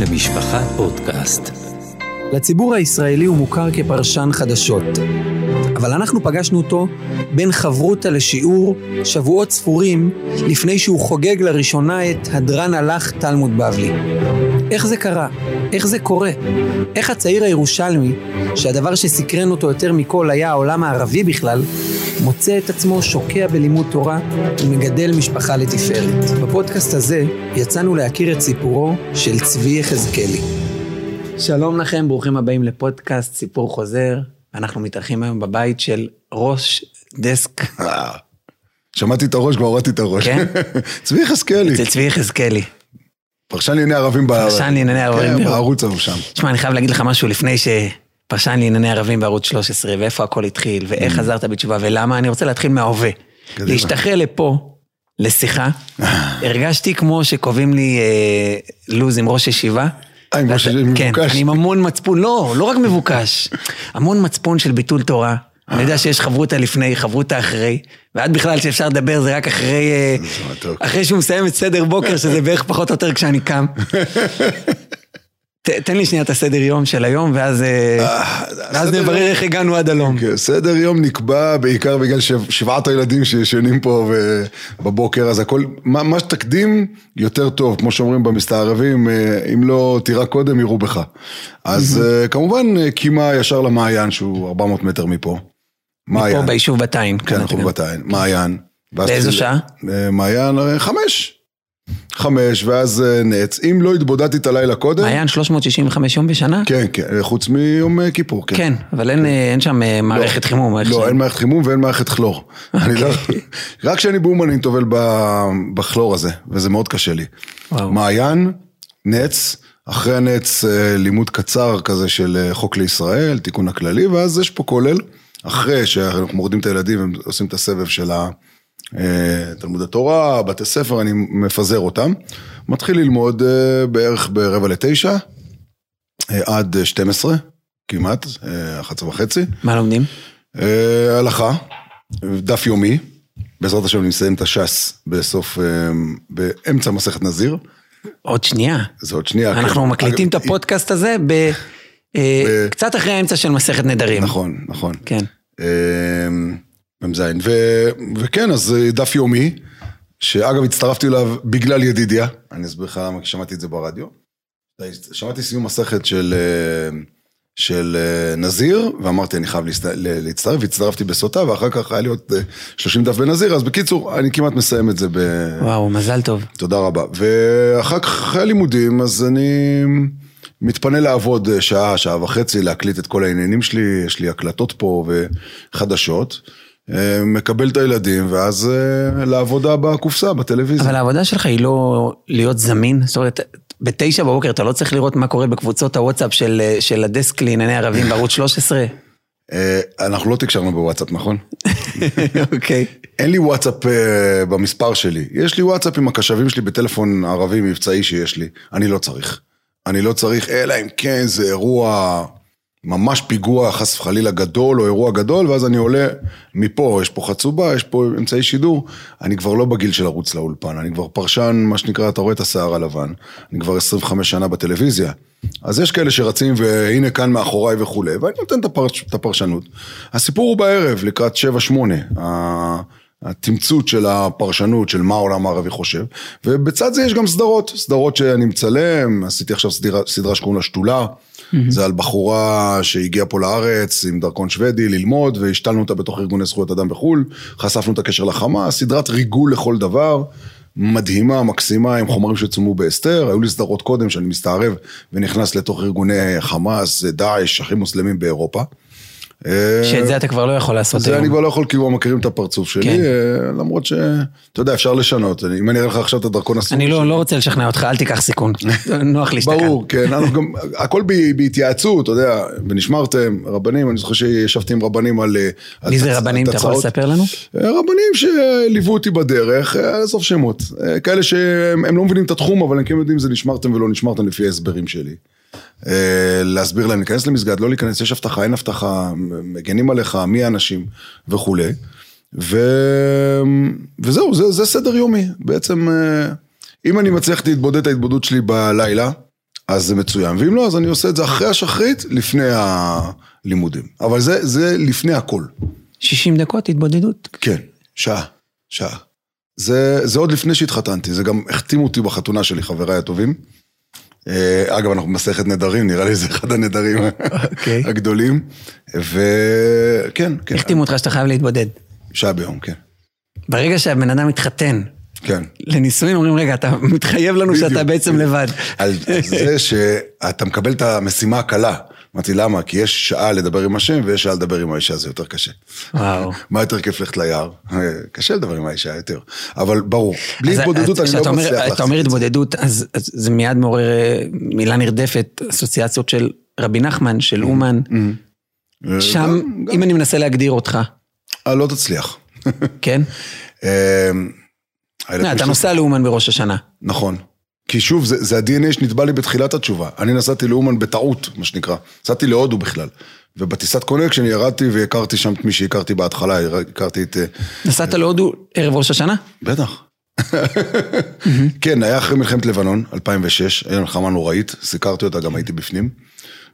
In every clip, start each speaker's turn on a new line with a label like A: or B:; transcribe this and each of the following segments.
A: למשפחה פודקאסט.
B: לציבור הישראלי הוא מוכר כפרשן חדשות, אבל אנחנו פגשנו אותו בין חברותא לשיעור שבועות ספורים לפני שהוא חוגג לראשונה את הדרן הלך תלמוד בבלי. איך זה קרה? איך זה קורה? איך הצעיר הירושלמי, שהדבר שסקרן אותו יותר מכל היה העולם הערבי בכלל, מוצא את עצמו שוקע בלימוד תורה ומגדל משפחה לתפארת. בפודקאסט הזה יצאנו להכיר את סיפורו של צבי יחזקאלי. שלום לכם, ברוכים הבאים לפודקאסט סיפור חוזר. אנחנו מתארחים היום בבית של ראש דסק.
C: אה, שמעתי את הראש, כבר הורדתי את הראש.
B: כן?
C: צבי יחזקאלי,
B: אצל צבי יחזקאלי.
C: פרשן לענייני ערבים בארץ.
B: פרשן לענייני ערבים
C: כן,
B: בערוץ.
C: בערוץ ההוא שם.
B: תשמע, אני חייב להגיד לך משהו לפני שפרשן לענייני ערבים בערוץ 13, ואיפה הכל התחיל, ואיך חזרת בתשובה, ולמה. אני רוצה להתחיל מההווה. להשתחרר לפה, לשיחה, הרגשתי כמו שקובעים לי אה, לו"ז עם ראש ישיבה.
C: אה, עם ראש ישיבה
B: כן,
C: מבוקש.
B: אני עם המון מצפון, לא, לא רק מבוקש, המון מצפון של ביטול תורה. אני יודע שיש חברותא לפני, חברותא אחרי, ועד בכלל שאפשר לדבר זה רק אחרי, אה. אחרי שהוא מסיים את סדר בוקר, שזה בערך פחות או יותר כשאני קם. תן לי שנייה את הסדר יום של היום, ואז אה,
C: הסדר
B: נברר איך הגענו עד הלום.
C: כן, סדר יום נקבע בעיקר בגלל שב- שבעת הילדים שישנים פה בבוקר, אז הכל, מה שתקדים יותר טוב, כמו שאומרים במסתערבים, אה, אם לא תירה קודם, יראו בך. אז אה, כמובן אה, קימה ישר למעיין, שהוא 400 מטר מפה.
B: פה
C: מעיין.
B: ביישוב בתיים.
C: כן, אנחנו. בתיים, מעיין.
B: באיזו שעה?
C: אה, מעיין, אה, חמש. חמש, ואז אה, נץ. אם לא התבודדתי את הלילה קודם,
B: מעיין 365 יום בשנה?
C: כן, כן, אה, חוץ מיום אה, כיפור, כן.
B: כן, אבל אין, אה, אין שם אה, מערכת חימום. איך
C: לא,
B: ש-
C: אין מערכת חימום ואין מערכת כלור. אני לא...
B: אוקיי.
C: רק כשאני באומן אני טובל בכלור הזה, וזה מאוד קשה לי.
B: וואו.
C: מעיין, נץ, אחרי הנץ לימוד קצר כזה של חוק לישראל, תיקון הכללי, ואז יש פה כולל. אחרי שאנחנו מורדים את הילדים ועושים את הסבב של ה- אה, תלמוד התורה, בתי ספר, אני מפזר אותם. מתחיל ללמוד אה, בערך ברבע לתשע, אה, עד אה, 12, כמעט, אה, 11 וחצי.
B: מה לומדים?
C: הלכה, דף יומי, בעזרת השם אני מסיים את הש"ס בסוף, באמצע מסכת נזיר,
B: עוד שנייה.
C: זה עוד שנייה.
B: אנחנו
C: כן.
B: מקליטים את
C: אגב,
B: הפודקאסט הזה ב...
C: ב-
B: קצת אחרי האמצע של מסכת נדרים.
C: נכון, נכון.
B: כן.
C: מ"ז, ו- וכן, אז אה, דף יומי, שאגב הצטרפתי אליו בגלל ידידיה, אני אסביר לך למה, כי שמעתי את זה ברדיו. שמעתי סיום מסכת של, אה, של אה, נזיר, ואמרתי אני חייב להצטרף, והצטרפתי בסוטה, ואחר כך היה לי עוד אה, 30 דף בנזיר, אז בקיצור, אני כמעט מסיים את זה ב...
B: וואו, מזל טוב.
C: תודה רבה. ואחר כך, אחרי הלימודים, אז אני מתפנה לעבוד שעה, שעה וחצי, להקליט את כל העניינים שלי, יש לי הקלטות פה וחדשות. אה, מקבל את הילדים, ואז אה, לעבודה בקופסה, בטלוויזיה.
B: אבל העבודה שלך היא לא להיות זמין? זאת אומרת, בתשע בבוקר אתה לא צריך לראות מה קורה בקבוצות הוואטסאפ של, אה, של הדסק לענייני ערבים בערוץ 13?
C: אה, אנחנו לא תקשרנו בוואטסאפ, נכון?
B: אוקיי.
C: אין לי וואטסאפ במספר שלי. יש לי וואטסאפ עם הקשבים שלי בטלפון ערבי מבצעי שיש לי. אני לא צריך. אני לא צריך, אלא אם כן זה אירוע, ממש פיגוע חס וחלילה גדול, או אירוע גדול, ואז אני עולה מפה, יש פה חצובה, יש פה אמצעי שידור. אני כבר לא בגיל של לרוץ לאולפן, אני כבר פרשן, מה שנקרא, אתה רואה את השיער הלבן. אני כבר 25 שנה בטלוויזיה. אז יש כאלה שרצים, והנה כאן מאחוריי וכולי, ואני נותן את, הפרש, את הפרשנות. הסיפור הוא בערב, לקראת 7-8. ה- התמצות של הפרשנות של מה העולם הערבי חושב, ובצד זה יש גם סדרות, סדרות שאני מצלם, עשיתי עכשיו סדרה, סדרה שקוראים לה שתולה, זה על בחורה שהגיעה פה לארץ עם דרכון שוודי ללמוד, והשתלנו אותה בתוך ארגוני זכויות אדם בחו"ל, חשפנו את הקשר לחמאס, סדרת ריגול לכל דבר. מדהימה, מקסימה, עם חומרים שצולמו בהסתר, היו לי סדרות קודם שאני מסתערב ונכנס לתוך ארגוני חמאס, דאעש, אחים מוסלמים באירופה.
B: שאת זה אתה כבר לא יכול לעשות
C: זה
B: היום.
C: אני כבר לא יכול כי כבר מכירים את הפרצוף שלי,
B: כן.
C: אה, למרות ש... אתה יודע, אפשר לשנות. אם אני אראה לך עכשיו את הדרכון הסורי...
B: אני לא, לא רוצה לשכנע אותך, אל תיקח סיכון. נוח כאן.
C: ברור, כן, אנחנו גם, הכל בהתייעצות, אתה יודע, ונשמרתם, רבנים, אני זוכר שישבתי עם רבנים על... אה,
B: מי זה רבנים? אתה יכול. לספר לנו?
C: אה, רבנים שליוו אותי בדרך, אה, עזוב שמות, אה, כאלה שהם הם לא מבינים את התחום, אבל הם כן יודעים אם זה נשמרתם ולא נשמרתם לפי ההסברים שלי. אה, להסביר להם, להיכנס למסגד, לא להיכנס, יש הבטחה, אין הבטחה, מגנים עליך, מי האנשים וכולי. ו... וזהו, זה, זה סדר יומי. בעצם, אה, אם אני מצליח להתבודד את ההתבודדות שלי בלילה, אז זה מצוין. ואם לא, אז אני עושה את זה אחרי השחרית, לפני הלימודים. אבל זה, זה לפני הכל.
B: 60 דקות התבודדות?
C: כן, שעה, שעה. זה, זה עוד לפני שהתחתנתי, זה גם החתימו אותי בחתונה שלי, חבריי הטובים. אה, אגב, אנחנו במסכת נדרים, נראה לי זה אחד הנדרים
B: אוקיי.
C: הגדולים. וכן, כן.
B: החתימו אותך שאתה חייב להתבודד.
C: שעה ביום, כן.
B: ברגע שהבן אדם מתחתן
C: כן.
B: לנישואין, אומרים, רגע, אתה מתחייב לנו שאתה
C: בדיוק,
B: בעצם
C: בדיוק.
B: לבד.
C: על זה שאתה מקבל את המשימה הקלה. אמרתי, למה? כי יש שעה לדבר עם השם ויש שעה לדבר עם האישה, זה יותר קשה.
B: וואו.
C: מה יותר כיף ללכת ליער? קשה לדבר עם האישה יותר. אבל ברור, בלי התבודדות אני לא
B: כשאתה אומר-
C: מצליח להחזיק
B: אתה אומר
C: את זה.
B: התבודדות, אז זה מיד מעורר אה, מילה נרדפת, אסוציאציות של רבי נחמן, של אומן.
C: אה,
B: שם, אם אני מנסה להגדיר אותך,
C: אה, לא תצליח.
B: כן?
C: אה,
B: לא, אתה נוסע לאומן בראש השנה.
C: נכון. כי שוב, זה, זה ה-DNA שנתבע לי בתחילת התשובה. אני נסעתי לאומן בטעות, מה שנקרא. נסעתי להודו בכלל. ובטיסת קונקשן ירדתי והכרתי שם את מי שהכרתי בהתחלה, הכרתי את... אה,
B: נסעת להודו ערב ראש השנה?
C: בטח. כן, היה אחרי מלחמת לבנון, 2006, הייתה מלחמה נוראית, סיקרתי אותה, גם הייתי בפנים,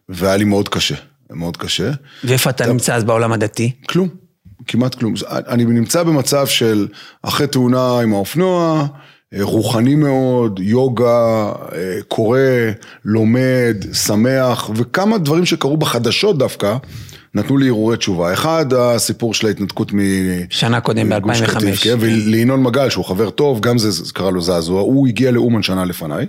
C: והיה לי מאוד קשה, מאוד קשה.
B: ואיפה אתה נמצא אז בעולם הדתי?
C: כלום, כמעט כלום. זה- אני נמצא במצב של אחרי תאונה עם האופנוע, אה, רוחני מאוד, יוגה, אה, קורא, לומד, שמח, וכמה דברים שקרו בחדשות דווקא, נתנו לי הרהורי תשובה. אחד, הסיפור של ההתנתקות מ...
B: שנה קודם,
C: גוש
B: ב-2005.
C: קטיף, כן, ולינון מגל, שהוא חבר טוב, גם זה, קרה לו זעזוע, הוא הגיע לאומן שנה לפניי.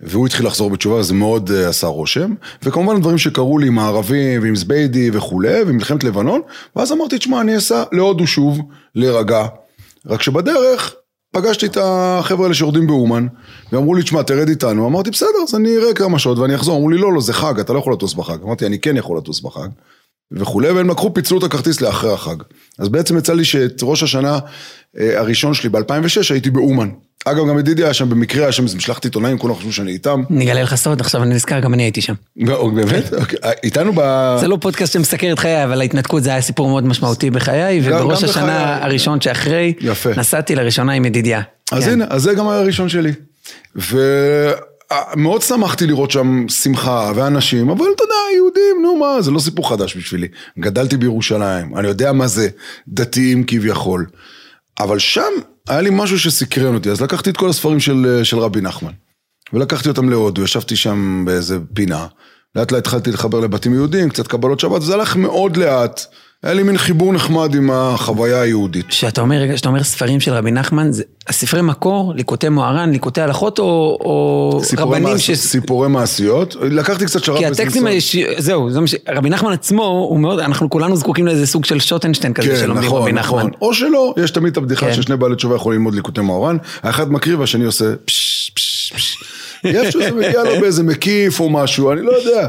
C: והוא התחיל לחזור בתשובה, זה מאוד uh, עשה רושם. וכמובן דברים שקרו לי עם הערבים ועם זביידי וכולי, ומלחמת לבנון, ואז אמרתי, תשמע, אני אסע להודו שוב, להירגע. רק שבדרך פגשתי את החבר'ה האלה שיורדים באומן, ואמרו לי, תשמע, תרד איתנו. אמרתי, בסדר, אז אני אראה כמה שעות ואני אחזור. אמרו לי, לא, לא, זה חג, אתה לא יכול לטוס בחג. אמרתי, אני כן יכול לטוס בחג. וכולי, והם לקחו, פיצלו את הכרטיס לאחרי החג. אז בעצם יצא לי שאת ראש השנה הראשון שלי ב-2006 הייתי באומן. אגב, גם ידידי היה שם במקרה, היה שם איזה משלחת עיתונאים, כולם חשבו שאני איתם.
B: אני אגלה לך סוד, עכשיו אני נזכר, גם אני הייתי שם.
C: לא, באמת? אוקיי. אה, איתנו ב...
B: זה לא פודקאסט שמסקר את חיי, אבל ההתנתקות זה היה סיפור מאוד משמעותי בחיי, ובראש השנה. הראשון שאחרי. נסעתי לראשונה עם ידידיה.
C: אז
B: כן.
C: הנה, אז זה גם היה הראשון שלי. ומאוד שמחתי לראות שם שמחה ואנשים, אבל אתה יודע, יהודים, נו מה, זה לא סיפור חדש בשבילי. גדלתי בירושלים, אני יודע מה זה דתיים כביכול. אבל שם היה לי משהו שסקרן אותי, אז לקחתי את כל הספרים של, של רבי נחמן. ולקחתי אותם להודו, ישבתי שם באיזה פינה. לאט לאט התחלתי לחבר לבתים יהודים, קצת קבלות שבת, וזה הלך מאוד לאט. היה לי מין חיבור נחמד עם החוויה היהודית.
B: כשאתה אומר, כשאתה אומר ספרים של רבי נחמן, זה הספרי מקור, ליקוטי מוהר"ן, ליקוטי הלכות, או, או רבנים
C: מעש...
B: ש...
C: סיפורי מעשיות, לקחתי קצת שר"פ
B: כי הטקסטים. היש... זהו, זה מה ש... רבי נחמן עצמו, הוא מאוד, אנחנו כולנו זקוקים לאיזה סוג של שוטנשטיין כזה
C: כן,
B: שלומדים
C: נכון,
B: רבי
C: נכון.
B: נחמן.
C: או שלא, יש תמיד את הבדיחה
B: כן.
C: ששני בעלי תשובה יכולים ללמוד ליקוטי מאורן, האחד מקריא והשני עושה פש פש פש. איפשהו זה מגיע לו באיזה מקיף או משהו, אני לא יודע.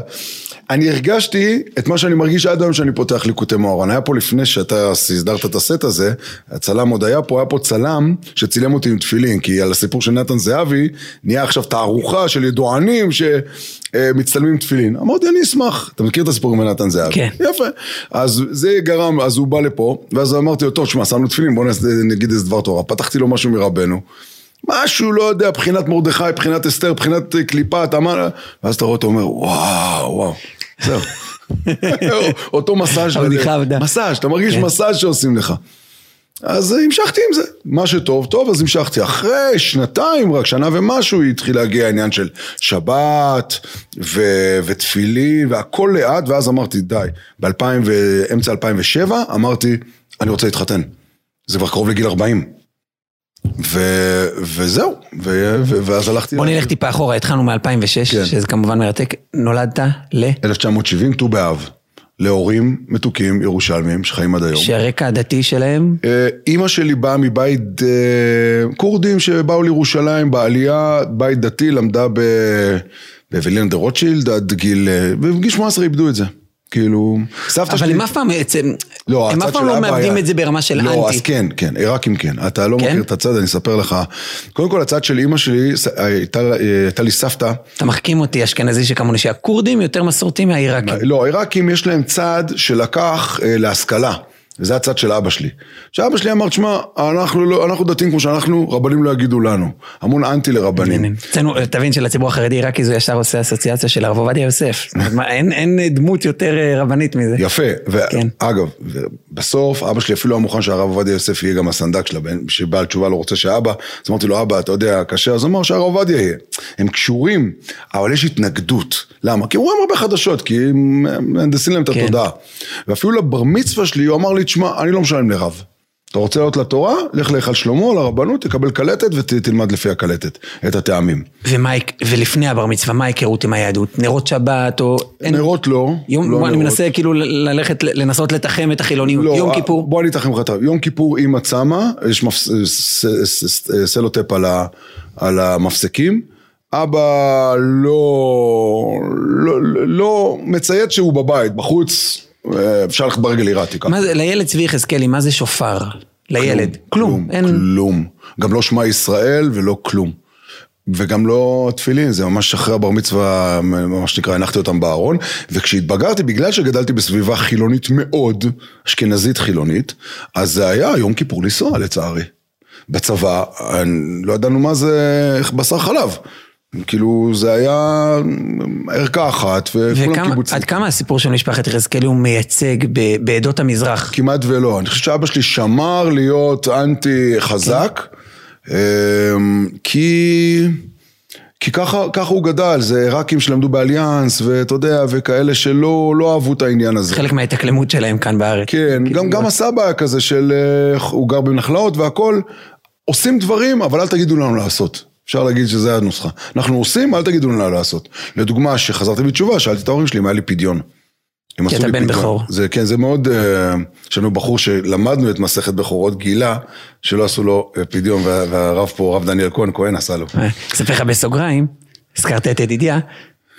C: אני הרגשתי את מה שאני מרגיש עד היום שאני פותח ליקוטי מאורן. היה פה לפני שאתה הסדרת את הסט הזה, הצלם עוד היה פה, היה פה צלם שצילם אותי עם תפילין, כי על הסיפור של נתן זהבי, נהיה עכשיו תערוכה של ידוענים שמצטלמים עם תפילין. אמרתי, אני אשמח. אתה מכיר את הסיפור עם נתן זהבי?
B: כן.
C: יפה. אז זה גרם, אז הוא בא לפה, ואז אמרתי לו, טוב, שמע, שמנו תפילין, בוא נגיד איזה דבר תורה. פתחתי לו משהו מרבנו. משהו, לא יודע, בחינת מרדכי, בחינת אסתר, בחינת אה, קליפה, אתה אמר, ואז אתה רואה אותו אומר, וואו, וואו, זהו. אותו מסאז'
B: הבדיחה עבדה.
C: מסאז', אתה מרגיש
B: כן.
C: מסאז' שעושים לך. אז המשכתי עם זה, מה שטוב, טוב, אז המשכתי. אחרי שנתיים, רק שנה ומשהו, התחיל להגיע העניין של שבת ו- ותפילין והכל לאט, ואז אמרתי, די. באמצע 2007 אמרתי, אני רוצה להתחתן. זה כבר קרוב לגיל 40. ו- וזהו, ו- ו- ואז הלכתי...
B: בוא נלך טיפה אחורה, התחלנו מ-2006,
C: כן.
B: שזה כמובן מרתק, נולדת ל...
C: 1970, ט"ו באב, להורים מתוקים ירושלמים שחיים עד היום.
B: שהרקע הדתי שלהם,
C: אה, אימא שלי באה מבית אה, כורדים שבאו לירושלים בעלייה, בית דתי, למדה ב- באבלין דה רוטשילד עד גיל, אה, ובגיל 18 איבדו את זה. כאילו, סבתא
B: אבל
C: שלי...
B: הם אף פעם, בעצם,
C: לא,
B: הם אף פעם
C: של
B: לא מאבדים
C: היה-
B: את זה ברמה של
C: לא,
B: אנטי.
C: אז כן, כן, עיראקים כן. אתה לא
B: כן?
C: מכיר את הצד, אני אספר לך. קודם כל, הצד של אימא שלי, הייתה לי סבתא.
B: אתה מחכים אותי, אשכנזי שכמוני, שהכורדים יותר מסורתיים מהעיראקים.
C: לא, העיראקים יש להם צד שלקח אה, להשכלה. וזה הצד של אבא שלי. שאבא שלי אמר, תשמע, אנחנו, לא, אנחנו דתיים כמו שאנחנו, רבנים לא יגידו לנו. המון אנטי לרבנים.
B: אצלנו, תבין שלציבור החרדי רק כי זה ישר עושה אסוציאציה של הרב עובדיה יוסף. אין, אין דמות יותר אה, רבנית מזה.
C: יפה,
B: כן.
C: ואגב, בסוף אבא שלי אפילו היה מוכן שהרב עובדיה יוסף יהיה גם הסנדק של הבן, שבעל תשובה לא רוצה שאבא, אז אמרתי לו, אבא, אתה יודע, קשה, אז אמר שהרב עובדיה יהיה. הם קשורים, אבל יש התנגדות. למה? כי הם רואים הרבה חדשות, כי הם מהנדסים להם את
B: כן.
C: התודעה. ואפילו לבר מצווה שלי, הוא אמר לי, תשמע, אני לא משלם לרב. אתה רוצה לעלות לתורה, לך להיכל שלמה, לרבנות, תקבל קלטת ותלמד לפי הקלטת את הטעמים.
B: ומה, ולפני הבר מצווה, מה ההיכרות עם היהדות? נרות שבת או... אין-
C: נרות לא,
B: יום,
C: לא
B: בוא, אני. מנסה כאילו ללכת, לנסות לתחם את החילוניות.
C: לא,
B: יום
C: אה,
B: כיפור.
C: בוא אני אתחם לך את. יום כיפור אימא צמה, יש מפס... ס- ס- ס- סלוטפ על, ה... על המפסקים. אבא לא, לא, לא מציית שהוא בבית, בחוץ אפשר ללכת ברגל עיראתי ככה.
B: מה זה, לילד צבי יחזקאלי, מה זה שופר? לילד. כלום. אין...
C: כלום. גם לא שמע ישראל ולא כלום. וגם לא תפילין, זה ממש אחרי הבר מצווה, מה שנקרא, הנחתי אותם בארון. וכשהתבגרתי, בגלל שגדלתי בסביבה חילונית מאוד, אשכנזית חילונית, אז זה היה יום כיפור לנסוע לצערי. בצבא, לא ידענו מה זה בשר חלב. כאילו, זה היה ערכה אחת, וכולם
B: וכמה,
C: קיבוצים.
B: עד כמה הסיפור של משפחת יחזקאלי הוא מייצג ב- בעדות המזרח?
C: כמעט ולא. אני חושב שאבא שלי שמר להיות אנטי חזק, אמ, כי... כי ככה, ככה הוא גדל, זה עיראקים שלמדו באליאנס, ואתה יודע, וכאלה שלא לא אהבו את העניין הזה.
B: חלק מההתאקלמות שלהם כאן בארץ.
C: כן,
B: כאילו,
C: גם, גם הסבא היה כזה של, אה, הוא גר בנחלאות והכל, עושים דברים, אבל אל תגידו לנו לעשות. אפשר להגיד שזה הנוסחה. אנחנו עושים, אל תגידו לנו לעשות. לדוגמה, כשחזרתי בתשובה, שאלתי את ההורים שלי אם היה לי פדיון.
B: כי אתה בן. בכור.
C: זה, כן, זה מאוד, אה, יש לנו בחור שלמדנו את מסכת בכורות, גילה, שלא עשו לו אה, פדיון, וה- והרב פה, הרב דניאל כהן, כהן עשה לו.
B: אה, אספר לך בסוגריים, הזכרת את ידידיה,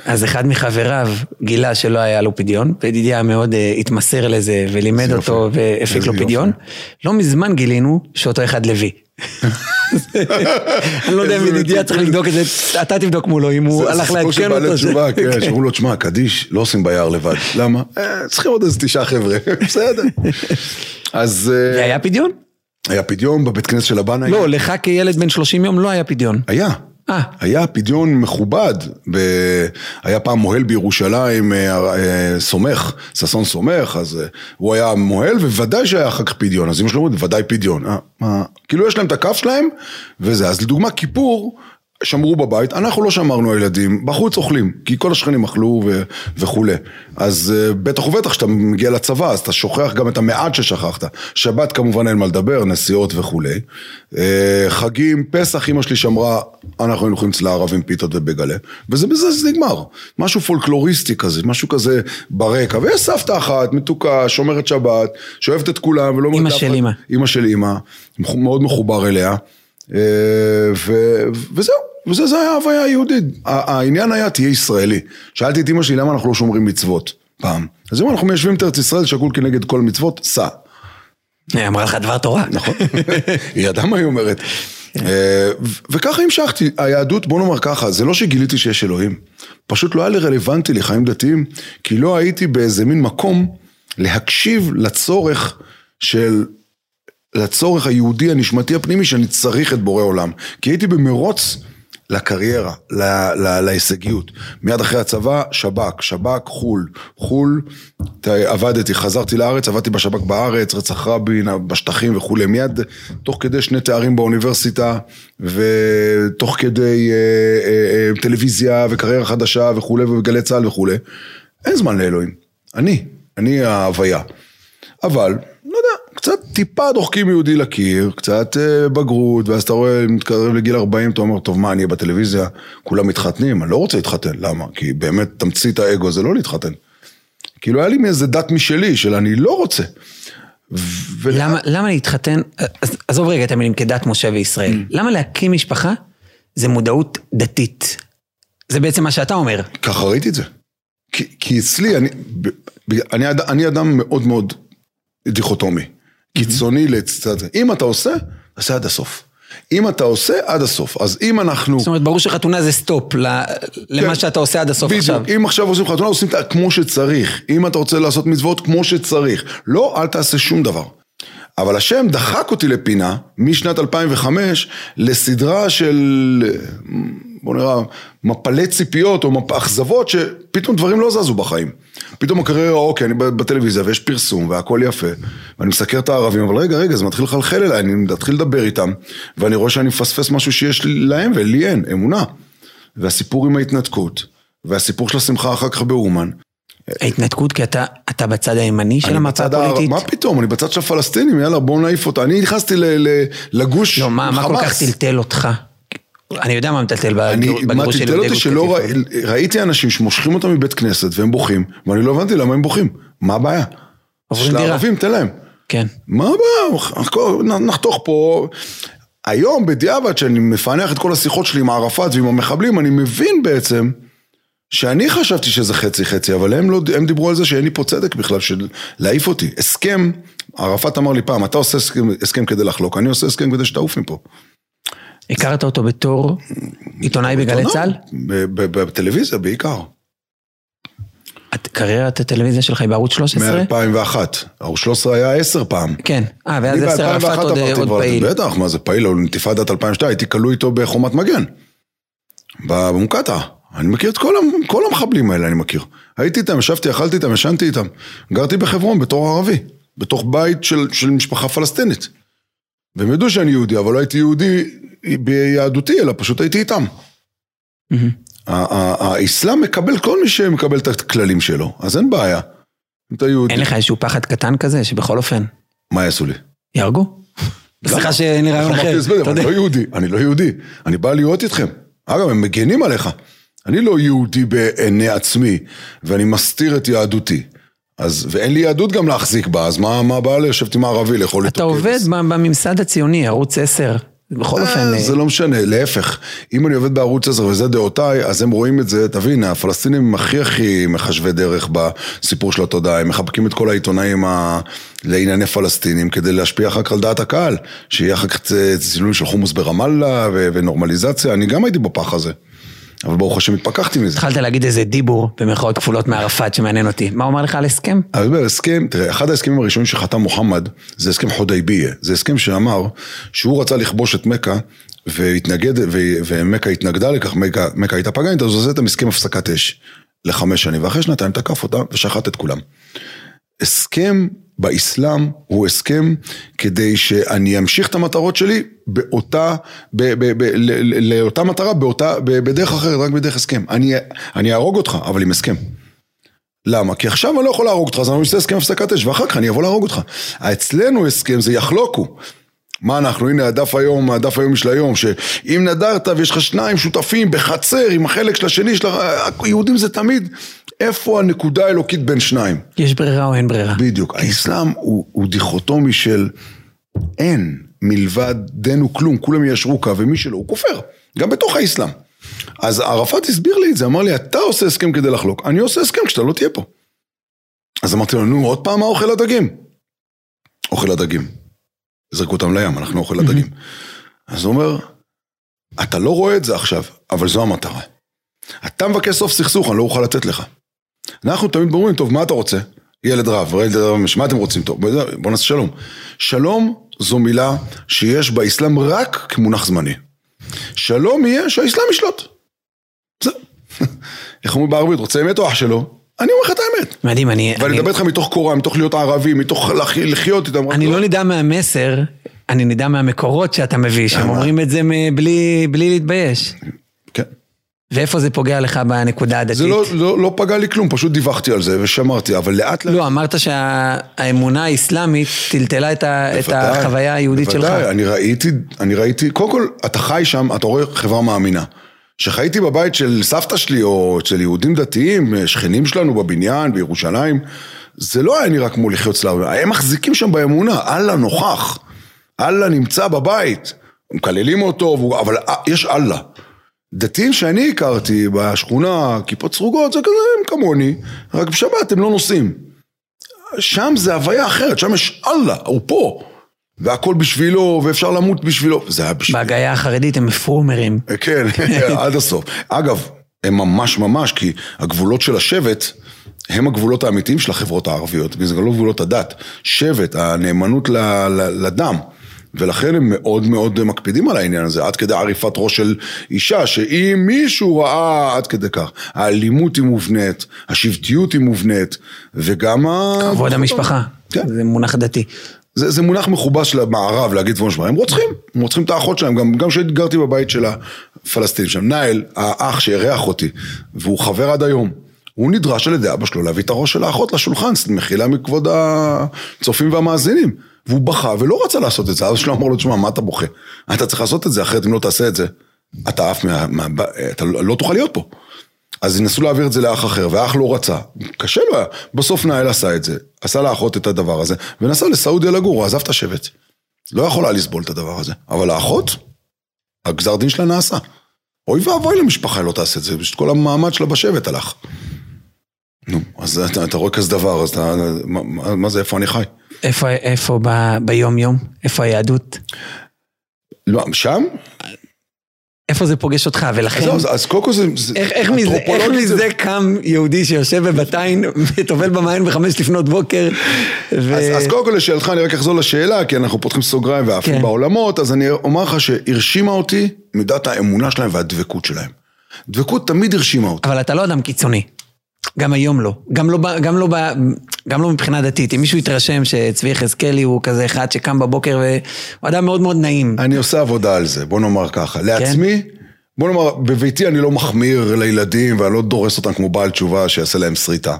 B: אז אחד מחבריו גילה שלא היה לו פדיון, וידידיה מאוד אה, התמסר לזה ולימד אותו
C: יופי.
B: והפיק לו
C: יופי.
B: פדיון. לא מזמן גילינו שאותו אחד לוי. אני לא יודע אם ידידיה צריך לבדוק את זה, אתה תבדוק מולו אם הוא
C: זה- זה
B: הלך
C: סיפור של
B: לעדכן
C: בעלי
B: אותו.
C: תשובה, כן,
B: כן.
C: שאמרו לו, תשמע, קדיש, לא עושים ביער לבד. למה? "אה, צריכים עוד איזה תשעה חבר'ה, בסדר. אז אה,
B: והיה פדיון?
C: היה פדיון בבית כנסת של הבנה.
B: לא, לך כילד בן 30 יום לא היה פדיון.
C: היה.
B: אה.
C: היה פדיון מכובד, ב... היה פעם מוהל בירושלים, אה, אה, סומך, ששון סומך, אז הוא היה מוהל, וודאי שהיה אחר כך פדיון, אז אמא שלו אומרת, ודאי פדיון. מה? כאילו יש להם את הכף שלהם, וזה. אז לדוגמה, כיפור, שמרו בבית, אנחנו לא שמרנו הילדים, בחוץ אוכלים, כי כל השכנים אכלו ו... וכולי. אז אה, בטח ובטח כשאתה מגיע לצבא, אז אתה שוכח גם את המעט ששכחת. שבת כמובן אין מה לדבר, נסיעות וכולי. אה, חגים, פסח, אמא שלי שמרה, אנחנו היינו אוכלים אצל הערבים פיתות ובגלה, וזה בזה זה נגמר. משהו פולקלוריסטי כזה, משהו כזה ברקע. ויש סבתא אחת, מתוקה, שומרת שבת, שאוהבת את כולם ולא...
B: אמא של אמא.
C: אמא של אמא, מאוד מחובר אליה, אה, ו- וזהו, וזה זה היה ההוויה היהודית. העניין היה, תהיה ישראלי. שאלתי את אמא שלי למה אנחנו לא שומרים מצוות פעם. אז אם אנחנו מיישבים את ארץ ישראל, שקול כנגד כל מצוות, סע.
B: היא אמרה לך דבר תורה.
C: נכון. היא ידעה מה היא אומרת. אה, וככה המשכתי. היהדות, בוא נאמר ככה, זה לא שגיליתי שיש אלוהים. פשוט לא היה לי רלוונטי לחיים דתיים, כי לא הייתי באיזה מין מקום להקשיב לצורך של... לצורך היהודי הנשמתי הפנימי שאני צריך את בורא עולם. כי הייתי במרוץ לקריירה, ל- ל- להישגיות. מיד אחרי הצבא, שב"כ, שב"כ, חו"ל. חו"ל, עבדתי, חזרתי לארץ, עבדתי בשב"כ בארץ, רצח רבין, בשטחים וכולי. מיד, תוך כדי שני תארים באוניברסיטה, ותוך כדי אה, אה, אה, טלוויזיה וקריירה חדשה וכולי, ובגלי צה"ל וכולי. אין זמן לאלוהים. אני, אני ההוויה. אבל, לא יודע, קצת טיפה דוחקים יהודי לקיר, קצת אה, בגרות, ואז אתה רואה, מתקרב לגיל 40, אתה אומר, טוב, מה, אני אהיה בטלוויזיה, כולם מתחתנים, אני לא רוצה להתחתן, למה? כי באמת, תמצית האגו זה לא להתחתן. כאילו, היה לי מאיזה דת משלי, של אני לא רוצה. ו-
B: למה, למה להתחתן, עזוב רגע את המילים כדת משה וישראל, למה להקים משפחה זה מודעות דתית? זה בעצם מה שאתה אומר.
C: ככה ראיתי את זה. כי, כי אצלי, אני, אני, אד- אני אדם מאוד מאוד דיכוטומי. קיצוני לצד זה. אם אתה עושה, תעשה עד הסוף. אם אתה עושה, עד הסוף. אז אם אנחנו...
B: זאת אומרת, ברור שחתונה זה סטופ ל- למה
C: כן.
B: שאתה עושה עד הסוף
C: בדיוק,
B: עכשיו.
C: אם עכשיו עושים חתונה, עושים אותה כמו שצריך. אם אתה רוצה לעשות מצוות, כמו שצריך. לא, אל תעשה שום דבר. אבל השם דחק אותי לפינה, משנת 2005, לסדרה של, בוא נראה, מפלי ציפיות או מפ- אכזבות, שפתאום דברים לא זזו בחיים. פתאום הקריירה, אוקיי, אני בטלוויזיה ויש פרסום והכל יפה, ואני מסקר את הערבים, אבל רגע, רגע, זה מתחיל לחלחל אליי, אני מתחיל לדבר איתם, ואני רואה שאני מפספס משהו שיש להם ולי אין, אמונה. והסיפור עם ההתנתקות, והסיפור של השמחה אחר כך באומן.
B: ההתנתקות, כי אתה, אתה בצד הימני של המפה הפוליטית?
C: מה פתאום, אני בצד של הפלסטינים, יאללה בואו נעיף אותה. אני נכנסתי ל- ל- לגוש
B: לא, מה, מה כל כך
C: חמאס.
B: טלטל אותך? אני יודע מה מטלטל בגירוש של יהודי גוש
C: שלא ראיתי אנשים שמושכים אותם מבית כנסת והם בוכים, ואני לא הבנתי למה הם בוכים. מה הבעיה?
B: עוברים
C: של
B: דירה.
C: הערבים, תן להם.
B: כן.
C: מה הבעיה? נחתוך פה. היום בדיעבד, שאני מפענח את כל השיחות שלי עם ערפאת ועם המחבלים, אני מבין בעצם שאני חשבתי שזה חצי חצי, אבל הם, לא, הם דיברו על זה שאין לי פה צדק בכלל, של להעיף אותי. הסכם, ערפאת אמר לי פעם, אתה עושה הסכם, הסכם כדי לחלוק, אני עושה הסכם כדי שתעוף מפה.
B: הכרת אותו בתור עיתונאי בגלי צה"ל?
C: בטלוויזיה בעיקר.
B: קריירת הטלוויזיה שלך היא בערוץ 13?
C: מ-2001. ערוץ 13 היה עשר פעם.
B: כן. אה, ואז
C: ב-2001
B: ערפאת עוד עוד פעיל.
C: בטח, מה זה פעיל, אינתיפאדת 2002, הייתי כלוא איתו בחומת מגן. במוקטעה. אני מכיר את כל, כל המחבלים האלה, אני מכיר. הייתי איתם, ישבתי, אכלתי איתם, ישנתי איתם. גרתי בחברון בתור ערבי, בתוך בית של, של משפחה פלסטינית. והם ידעו שאני יהודי, אבל לא הייתי יהודי ביהדותי, אלא פשוט הייתי איתם. ה- האסלאם מקבל כל מי שמקבל את הכללים שלו, אז אין בעיה. אתה יהודי,
B: אין לך איזשהו פחד קטן כזה, שבכל אופן,
C: מה יעשו לי?
B: יהרגו? סליחה שאין לי רעיון אחר.
C: אני. לא יהודי, אני לא יהודי, אני בא להיות איתכם. אגב, הם מגנים עליך. אני לא יהודי בעיני עצמי, ואני מסתיר את יהדותי. אז, ואין לי יהדות גם להחזיק בה, אז מה, מה הבעיה לשבת עם הערבי, לאכול איתו
B: אתה עובד
C: כבש?
B: בממסד הציוני, ערוץ 10. בכל אופן,
C: אה, זה לא משנה, להפך. אם אני עובד בערוץ 10 וזה דעותיי, אז הם רואים את זה, תבין, הפלסטינים הם הכי הכי מחשבי דרך בסיפור של התודעה, הם מחבקים את כל העיתונאים ה... לענייני פלסטינים כדי להשפיע אחר כך על דעת הקהל, שיהיה אחר כך צילומים של חומוס ברמאללה ו... ונורמליזציה, אני גם הייתי בפח הזה. אבל ברוך השם התפכחתי מזה.
B: התחלת להגיד איזה דיבור, במרכאות כפולות מערפאת, שמעניין אותי. מה הוא אמר לך על הסכם?
C: אני אומר, הסכם, תראה, אחד ההסכמים הראשונים שחתם מוחמד, זה הסכם חודייביה. זה הסכם שאמר שהוא רצה לכבוש את מכה, והתנגד, ו- ומכה התנגדה לכך, מכה, מכה הייתה פגנית, אז הוא עושה את הסכם הפסקת אש לחמש שנים, ואחרי שנתיים תקף אותה ושחט את כולם. הסכם באסלאם הוא הסכם כדי שאני אמשיך את המטרות שלי באותה, ב, ב, ב, ל, ל, לאותה מטרה, באותה, ב, בדרך אחרת, רק בדרך הסכם. אני, אני אהרוג אותך, אבל עם הסכם. למה? כי עכשיו אני לא יכול להרוג אותך, אז אני עושה הסכם הפסקת אש, ואחר כך אני אבוא להרוג אותך. אצלנו הסכם זה יחלוקו. מה אנחנו, הנה הדף היום, הדף היום של היום, שאם נדרת ויש לך שניים שותפים בחצר עם החלק של השני של ה... יהודים זה תמיד, איפה הנקודה האלוקית בין שניים?
B: יש ברירה או אין ברירה?
C: בדיוק. האסלאם הוא, הוא דיכוטומי של אין מלבד דנו כלום, כולם יישרו קו, ומי שלא, הוא כופר. גם בתוך האסלאם. אז ערפאת הסביר לי את זה, אמר לי, אתה עושה הסכם כדי לחלוק, אני עושה הסכם כשאתה לא תהיה פה. אז אמרתי לו, נו, עוד פעם מה אוכל הדגים? אוכל הדגים. זרקו אותם לים, אנחנו אוכל הדגים. אז הוא אומר, אתה לא רואה את זה עכשיו, אבל זו המטרה. אתה מבקש סוף סכסוך, אני לא אוכל לתת לך. אנחנו תמיד אומרים, טוב, מה אתה רוצה? ילד רב, ילד רב, מה אתם רוצים? טוב, בוא נעשה שלום. שלום זו מילה שיש באסלאם רק כמונח זמני. שלום יהיה שהאסלאם ישלוט. זהו. איך אומרים בערבית, רוצה אמת או אח שלו? אני אומר לך את האמת.
B: מדהים, אני...
C: ואני
B: אני-
C: מדבר איתך מתוך קורה, מתוך להיות ערבי, מתוך לח- לחיות איתם.
B: אני לא נדע מהמסר, אני נדע מהמקורות שאתה מביא, שהם
C: למה?
B: אומרים את זה בלי להתבייש.
C: כן.
B: ואיפה זה פוגע לך בנקודה הדתית?
C: זה לא, לא, לא פגע לי כלום, פשוט דיווחתי על זה ושמרתי, אבל לאט לאט...
B: לא, אמרת שהאמונה האסלאמית טלטלה את ה- את
C: בוודאי,
B: החוויה היהודית שלך.
C: בוודאי, אני ראיתי, אני ראיתי, קודם כל, אתה חי שם, אתה רואה חברה מאמינה. כשחייתי בבית של סבתא שלי, או אצל יהודים דתיים, שכנים שלנו בבניין, בירושלים, זה לא היה נראה כמו לחיות אצלם, הם מחזיקים שם באמונה, אללה נוכח, אללה נמצא בבית, מקללים אותו, אבל אה, יש אללה. דתיים שאני הכרתי בשכונה, כיפות סרוגות, זה כזה, הם כמוני, רק בשבת הם לא נוסעים. שם זה הוויה אחרת, שם יש אללה, הוא פה. והכל בשבילו, ואפשר למות בשבילו. זה היה בשבילו.
B: בהגייה החרדית הם פרומרים.
C: כן, עד הסוף. אגב, הם ממש ממש, כי הגבולות של השבט הם הגבולות האמיתיים של החברות הערביות, וזה גם לא גבולות הדת. שבט, הנאמנות ל- ל- לדם. ולכן הם מאוד מאוד מקפידים על העניין הזה, עד כדי עריפת ראש של אישה, שאם מישהו ראה עד כדי כך, האלימות היא מובנית, השבטיות היא מובנית, וגם ה...
B: כבוד המשפחה.
C: כן.
B: זה מונח דתי.
C: זה, זה מונח מכובס של המערב להגיד דברים שמע, הם רוצחים, הם רוצחים את האחות שלהם, גם, גם כשהייתי גרתי בבית של הפלסטינים שם, נאיל, האח שאירח אותי, והוא חבר עד היום, הוא נדרש על ידי אבא שלו להביא את הראש של האחות לשולחן, מחילה מכבוד הצופים והמאזינים, והוא בכה ולא רצה לעשות את זה, אבא שלו אמר לו, תשמע, מה אתה בוכה? אתה צריך לעשות את זה, אחרת אם לא תעשה את זה, אתה עף מה... מה אתה לא תוכל להיות פה. אז ינסו להעביר את זה לאח אחר, והאח לא רצה. קשה לו היה. בסוף נאיל עשה את זה, עשה לאחות את הדבר הזה, ונסע לסעודיה לגור, הוא עזב את השבט. לא יכולה לסבול את הדבר הזה. אבל האחות, הגזר דין שלה נעשה. אוי ואבוי למשפחה לא תעשה את זה, פשוט כל המעמד שלה בשבט הלך. נו, אז אתה, אתה רואה כזה דבר, אז אתה, מה, מה זה, איפה אני חי?
B: איפה, איפה ב, ביום יום? איפה היהדות?
C: לא, שם?
B: איפה זה פוגש אותך? ולכן...
C: אז, אז קודם כל זה... זה
B: איך, איך, מזה, איך
C: זה-
B: מזה קם יהודי שיושב בבתיים וטובל במים בחמש לפנות בוקר? ו...
C: אז, אז קודם כל לשאלתך, אני רק אחזור לשאלה, כי אנחנו פותחים סוגריים ועפים
B: כן.
C: בעולמות, אז אני אומר לך שהרשימה אותי מידת האמונה שלהם והדבקות שלהם. דבקות תמיד הרשימה אותי.
B: אבל אתה לא אדם קיצוני. גם היום לא. גם לא, גם לא, גם לא מבחינה דתית. אם מישהו יתרשם שצבי יחזקאלי הוא כזה אחד שקם בבוקר והוא אדם מאוד מאוד נעים.
C: אני עושה עבודה על זה, בוא נאמר ככה.
B: כן.
C: לעצמי, בוא נאמר, בביתי אני לא מחמיר לילדים ואני לא דורס אותם כמו בעל תשובה שיעשה להם שריטה.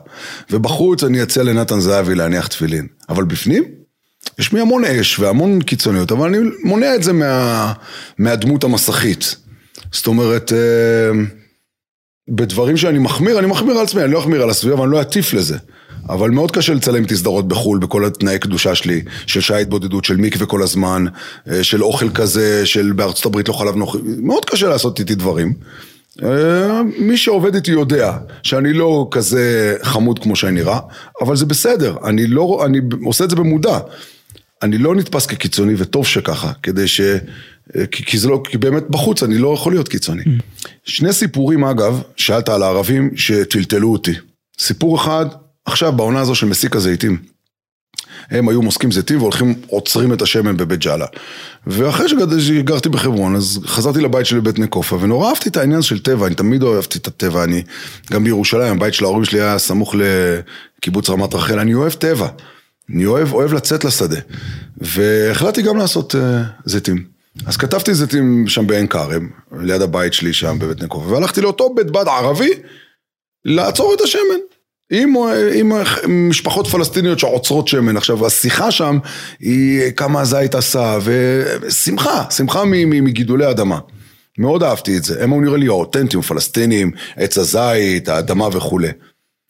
C: ובחוץ אני אציע לנתן זהבי להניח תפילין. אבל בפנים, יש לי המון אש והמון קיצוניות, אבל אני מונע את זה מה, מהדמות המסכית. זאת אומרת, אה, בדברים שאני מחמיר, אני מחמיר על עצמי, אני לא אחמיר על הסביבה ואני לא אטיף לזה. אבל מאוד קשה לצלם איתי סדרות בחו"ל בכל התנאי קדושה שלי, של שעה התבודדות, של מקווה כל הזמן, אה, של אוכל כזה, של בארצות הברית לא חלב נוכרי, מאוד קשה לעשות איתי דברים. אה, מי שעובד איתי יודע שאני לא כזה חמוד כמו שאני נראה, אבל זה בסדר, אני לא, אני עושה את זה במודע. אני לא נתפס כקיצוני, וטוב שככה, כדי ש... כי, כי זה לא, כי באמת בחוץ אני לא יכול להיות קיצוני. שני סיפורים אגב, שאלת על הערבים שטלטלו אותי. סיפור אחד, עכשיו בעונה הזו של מסיק הזיתים. הם היו מוסקים זיתים והולכים, עוצרים את השמן בבית ג'אלה. ואחרי שגרתי בחברון, אז חזרתי לבית שלי בבית נקופה, ונורא אהבתי את העניין של טבע, אני תמיד אהבתי את הטבע, אני גם בירושלים, הבית של ההורים שלי היה סמוך לקיבוץ רמת רחל, אני אוהב טבע. אני אוהב, אוהב לצאת לשדה. והחלטתי גם לעשות uh, זיתים. אז כתבתי זיתים שם בעין כרם, ליד הבית שלי שם בבית נקופה, והלכתי לאותו בית בד ערבי לעצור את השמן. עם, עם משפחות פלסטיניות שעוצרות שמן. עכשיו, השיחה שם היא כמה הזית עשה, ושמחה, שמחה מגידולי אדמה. מאוד אהבתי את זה. הם היו נראה לי האותנטיים, פלסטינים, עץ הזית, האדמה וכולי.